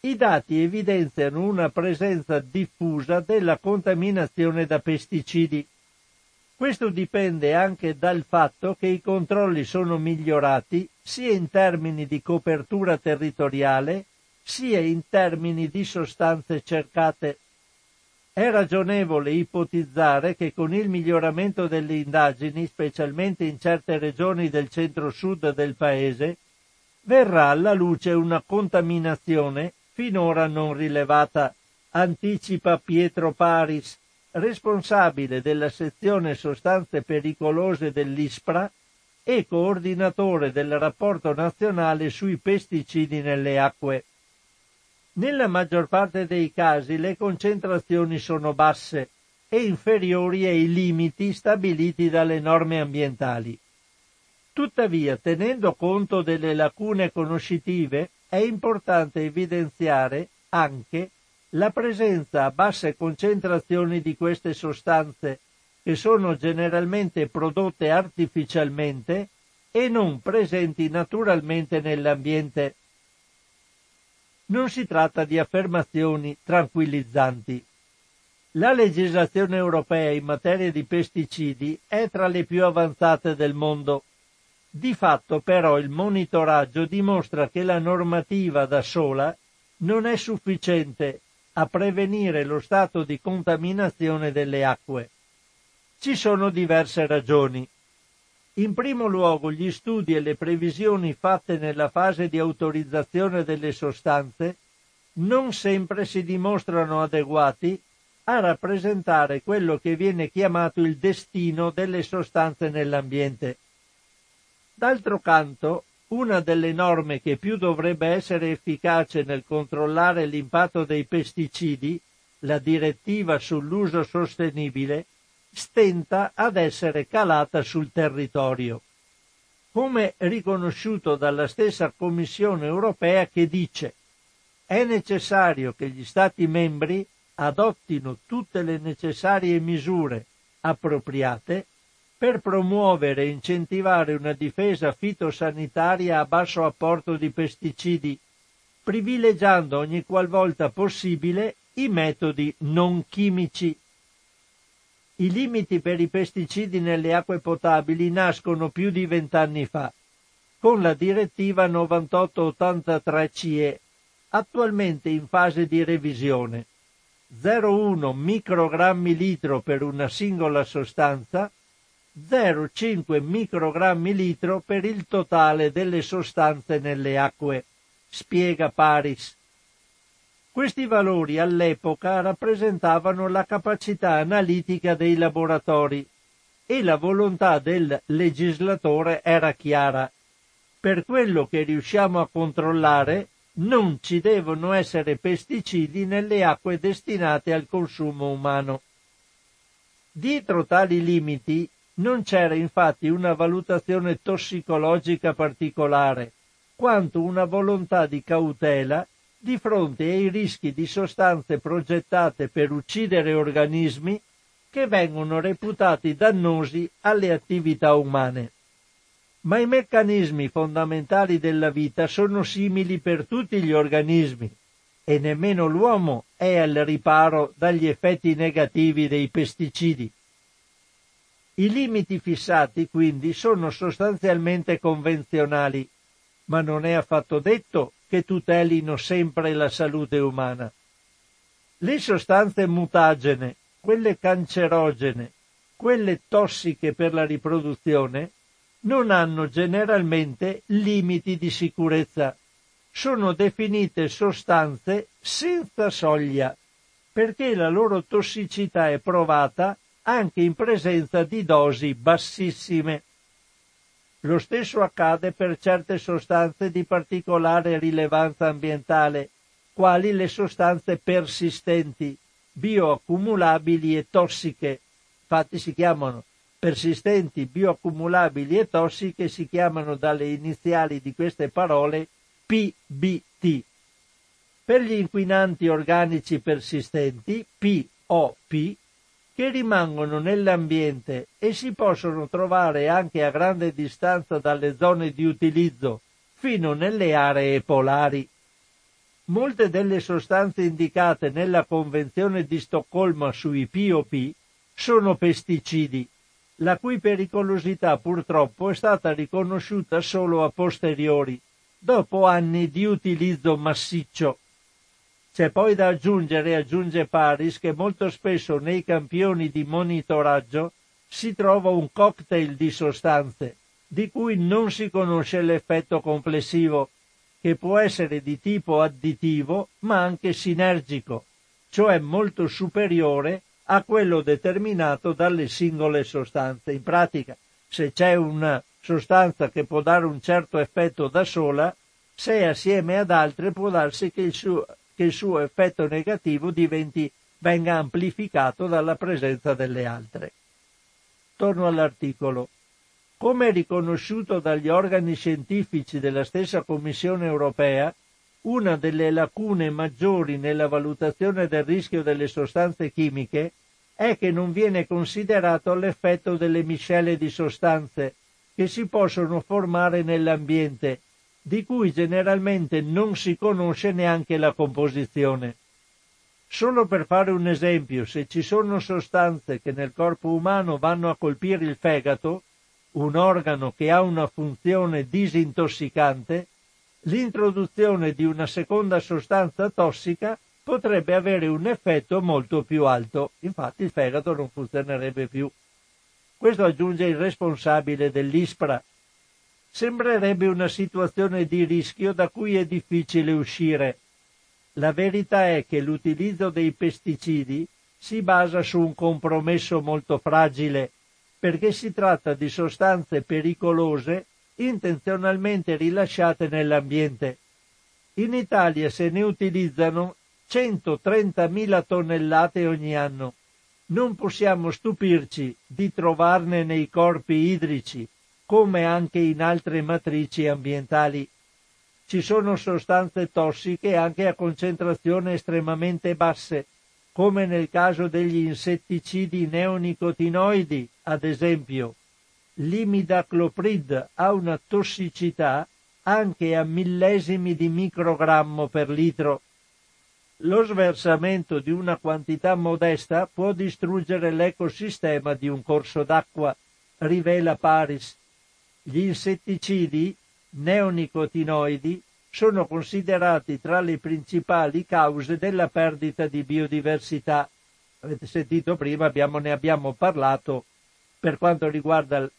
Speaker 1: I dati evidenziano una presenza diffusa della contaminazione da pesticidi. Questo dipende anche dal fatto che i controlli sono migliorati sia in termini di copertura territoriale sia in termini di sostanze cercate. È ragionevole ipotizzare che con il miglioramento delle indagini, specialmente in certe regioni del centro-sud del paese, verrà alla luce una contaminazione finora non rilevata, anticipa Pietro Paris, responsabile della sezione sostanze pericolose dell'ISPRA e coordinatore del rapporto nazionale sui pesticidi nelle acque. Nella maggior parte dei casi le concentrazioni sono basse e inferiori ai limiti stabiliti dalle norme ambientali. Tuttavia, tenendo conto delle lacune conoscitive, è importante evidenziare anche la presenza a basse concentrazioni di queste sostanze, che sono generalmente prodotte artificialmente e non presenti naturalmente nell'ambiente non si tratta di affermazioni tranquillizzanti. La legislazione europea in materia di pesticidi è tra le più avanzate del mondo. Di fatto però il monitoraggio dimostra che la normativa da sola non è sufficiente a prevenire lo stato di contaminazione delle acque. Ci sono diverse ragioni. In primo luogo gli studi e le previsioni fatte nella fase di autorizzazione delle sostanze non sempre si dimostrano adeguati a rappresentare quello che viene chiamato il destino delle sostanze nell'ambiente. D'altro canto, una delle norme che più dovrebbe essere efficace nel controllare l'impatto dei pesticidi, la direttiva sull'uso sostenibile, stenta ad essere calata sul territorio, come riconosciuto dalla stessa Commissione europea che dice è necessario che gli Stati membri adottino tutte le necessarie misure appropriate per promuovere e incentivare una difesa fitosanitaria a basso apporto di pesticidi, privilegiando ogni qualvolta possibile i metodi non chimici. I limiti per i pesticidi nelle acque potabili nascono più di vent'anni fa, con la direttiva 9883 CE, attualmente in fase di revisione. 0,1 microgrammi litro per una singola sostanza, 0,5 microgrammi litro per il totale delle sostanze nelle acque, spiega Paris. Questi valori all'epoca rappresentavano la capacità analitica dei laboratori e la volontà del legislatore era chiara. Per quello che riusciamo a controllare, non ci devono essere pesticidi nelle acque destinate al consumo umano. Dietro tali limiti non c'era infatti una valutazione tossicologica particolare, quanto una volontà di cautela di fronte ai rischi di sostanze progettate per uccidere organismi che vengono reputati dannosi alle attività umane. Ma i meccanismi fondamentali della vita sono simili per tutti gli organismi e nemmeno l'uomo è al riparo dagli effetti negativi dei pesticidi. I limiti fissati quindi sono sostanzialmente convenzionali, ma non è affatto detto che tutelino sempre la salute umana. Le sostanze mutagene, quelle cancerogene, quelle tossiche per la riproduzione, non hanno generalmente limiti di sicurezza. Sono definite sostanze senza soglia, perché la loro tossicità è provata anche in presenza di dosi bassissime. Lo stesso accade per certe sostanze di particolare rilevanza ambientale, quali le sostanze persistenti, bioaccumulabili e tossiche. Infatti si chiamano persistenti, bioaccumulabili e tossiche, si chiamano dalle iniziali di queste parole PBT. Per gli inquinanti organici persistenti, POP, che rimangono nell'ambiente e si possono trovare anche a grande distanza dalle zone di utilizzo, fino nelle aree polari. Molte delle sostanze indicate nella Convenzione di Stoccolma sui POP sono pesticidi, la cui pericolosità purtroppo è stata riconosciuta solo a posteriori, dopo anni di utilizzo massiccio. C'è poi da aggiungere, aggiunge Paris, che molto spesso nei campioni di monitoraggio si trova un cocktail di sostanze, di cui non si conosce l'effetto complessivo, che può essere di tipo additivo ma anche sinergico, cioè molto superiore a quello determinato dalle singole sostanze. In pratica, se c'è una sostanza che può dare un certo effetto da sola, se assieme ad altre può darsi che il suo che il suo effetto negativo diventi, venga amplificato dalla presenza delle altre. Torno all'articolo. Come riconosciuto dagli organi scientifici della stessa Commissione europea, una delle lacune maggiori nella valutazione del rischio delle sostanze chimiche è che non viene considerato l'effetto delle miscele di sostanze che si possono formare nell'ambiente di cui generalmente non si conosce neanche la composizione. Solo per fare un esempio, se ci sono sostanze che nel corpo umano vanno a colpire il fegato, un organo che ha una funzione disintossicante, l'introduzione di una seconda sostanza tossica potrebbe avere un effetto molto più alto, infatti il fegato non funzionerebbe più. Questo aggiunge il responsabile dell'ISPRA, sembrerebbe una situazione di rischio da cui è difficile uscire. La verità è che l'utilizzo dei pesticidi si basa su un compromesso molto fragile, perché si tratta di sostanze pericolose intenzionalmente rilasciate nell'ambiente. In Italia se ne utilizzano 130.000 tonnellate ogni anno. Non possiamo stupirci di trovarne nei corpi idrici, come anche in altre matrici ambientali. Ci sono sostanze tossiche anche a concentrazioni estremamente basse, come nel caso degli insetticidi neonicotinoidi, ad esempio l'imidacloprid ha una tossicità anche a millesimi di microgrammo per litro. Lo sversamento di una quantità modesta può distruggere l'ecosistema di un corso d'acqua, rivela Paris. Gli insetticidi neonicotinoidi sono considerati tra le principali cause della perdita di biodiversità. Avete sentito prima, abbiamo, ne abbiamo parlato per quanto riguarda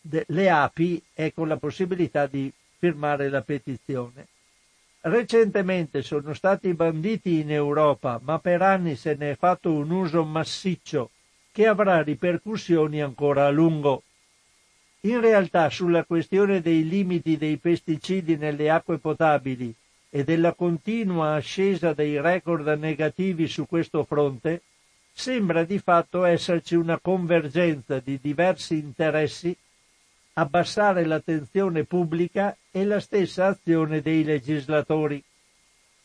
Speaker 1: le api e con la possibilità di firmare la petizione. Recentemente sono stati banditi in Europa, ma per anni se ne è fatto un uso massiccio che avrà ripercussioni ancora a lungo. In realtà sulla questione dei limiti dei pesticidi nelle acque potabili e della continua ascesa dei record negativi su questo fronte, sembra di fatto esserci una convergenza di diversi interessi, abbassare l'attenzione pubblica e la stessa azione dei legislatori.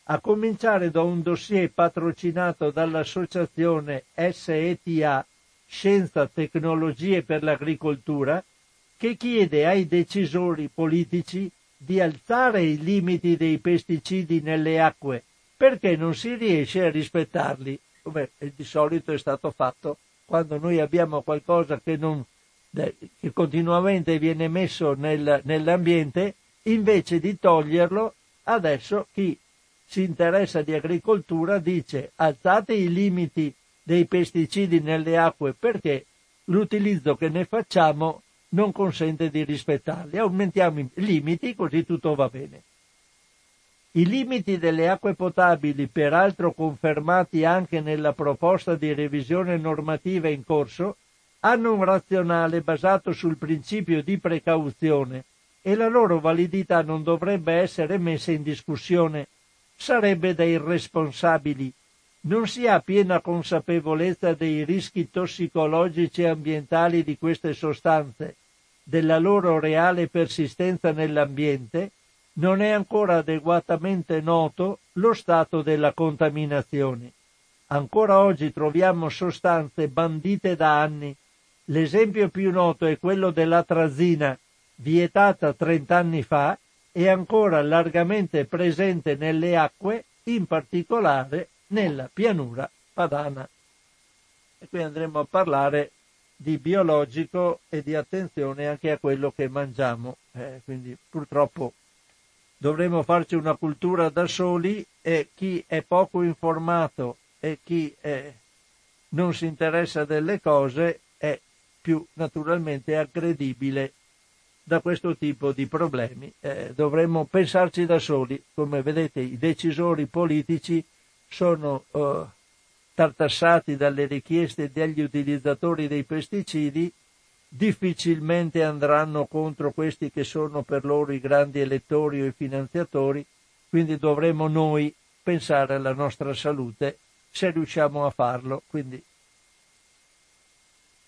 Speaker 1: A cominciare da un dossier patrocinato dall'associazione SETA Scienza Tecnologie per l'Agricoltura, che chiede ai decisori politici di alzare i limiti dei pesticidi nelle acque perché non si riesce a rispettarli, come di solito è stato fatto quando noi abbiamo qualcosa che, non, che continuamente viene messo nel, nell'ambiente, invece di toglierlo, adesso chi si interessa di agricoltura dice alzate i limiti dei pesticidi nelle acque perché l'utilizzo che ne facciamo non consente di rispettarli. Aumentiamo i limiti così tutto va bene. I limiti delle acque potabili, peraltro confermati anche nella proposta di revisione normativa in corso, hanno un razionale basato sul principio di precauzione e la loro validità non dovrebbe essere messa in discussione. Sarebbe da irresponsabili. Non si ha piena consapevolezza dei rischi tossicologici e ambientali di queste sostanze della loro reale persistenza nell'ambiente, non è ancora adeguatamente noto lo stato della contaminazione. Ancora oggi troviamo sostanze bandite da anni. L'esempio più noto è quello dell'atrazina, vietata 30 anni fa e ancora largamente presente nelle acque, in particolare nella pianura padana. E qui andremo a parlare di biologico e di attenzione anche a quello che mangiamo. Eh, quindi purtroppo dovremo farci una cultura da soli e chi è poco informato e chi è, non si interessa delle cose è più naturalmente aggredibile da questo tipo di problemi. Eh, dovremmo pensarci da soli. Come vedete i decisori politici sono eh, tartassati dalle richieste degli utilizzatori dei pesticidi, difficilmente andranno contro questi che sono per loro i grandi elettori o i finanziatori, quindi dovremo noi pensare alla nostra salute se riusciamo a farlo. Quindi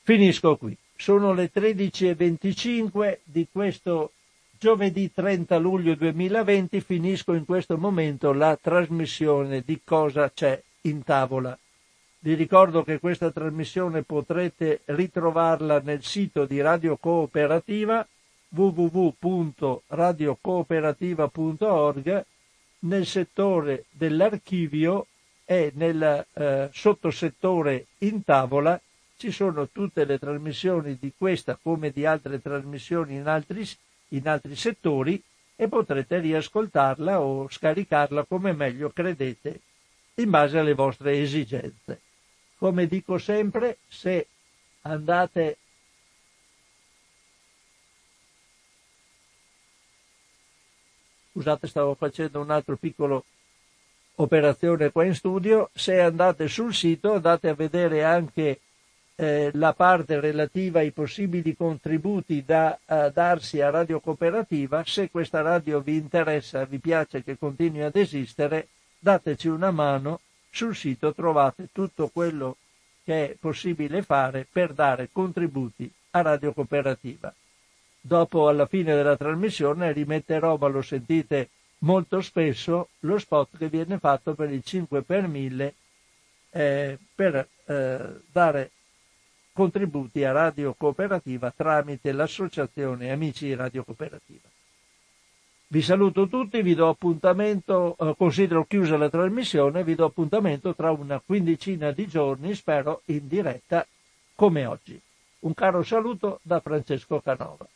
Speaker 1: finisco qui. Sono le 13.25 di questo giovedì 30 luglio 2020, finisco in questo momento la trasmissione di cosa c'è in tavola. Vi ricordo che questa trasmissione potrete ritrovarla nel sito di Radio Cooperativa www.radiocooperativa.org nel settore dell'archivio e nel eh, sottosettore in tavola ci sono tutte le trasmissioni di questa come di altre trasmissioni in altri, in altri settori e potrete riascoltarla o scaricarla come meglio credete in base alle vostre esigenze. Come dico sempre, se andate scusate stavo facendo un altro piccolo operazione qua in studio. Se andate sul sito andate a vedere anche eh, la parte relativa ai possibili contributi da uh, darsi a Radio Cooperativa. Se questa radio vi interessa vi piace che continui ad esistere dateci una mano sul sito trovate tutto quello che è possibile fare per dare contributi a Radio Cooperativa. Dopo, alla fine della trasmissione, rimetterò, ma lo sentite molto spesso, lo spot che viene fatto per il 5 per 1000 eh, per eh, dare contributi a Radio Cooperativa tramite l'associazione Amici Radio Cooperativa. Vi saluto tutti, vi do appuntamento, eh, considero chiusa la trasmissione, vi do appuntamento tra una quindicina di giorni, spero in diretta come oggi. Un caro saluto da Francesco Canova.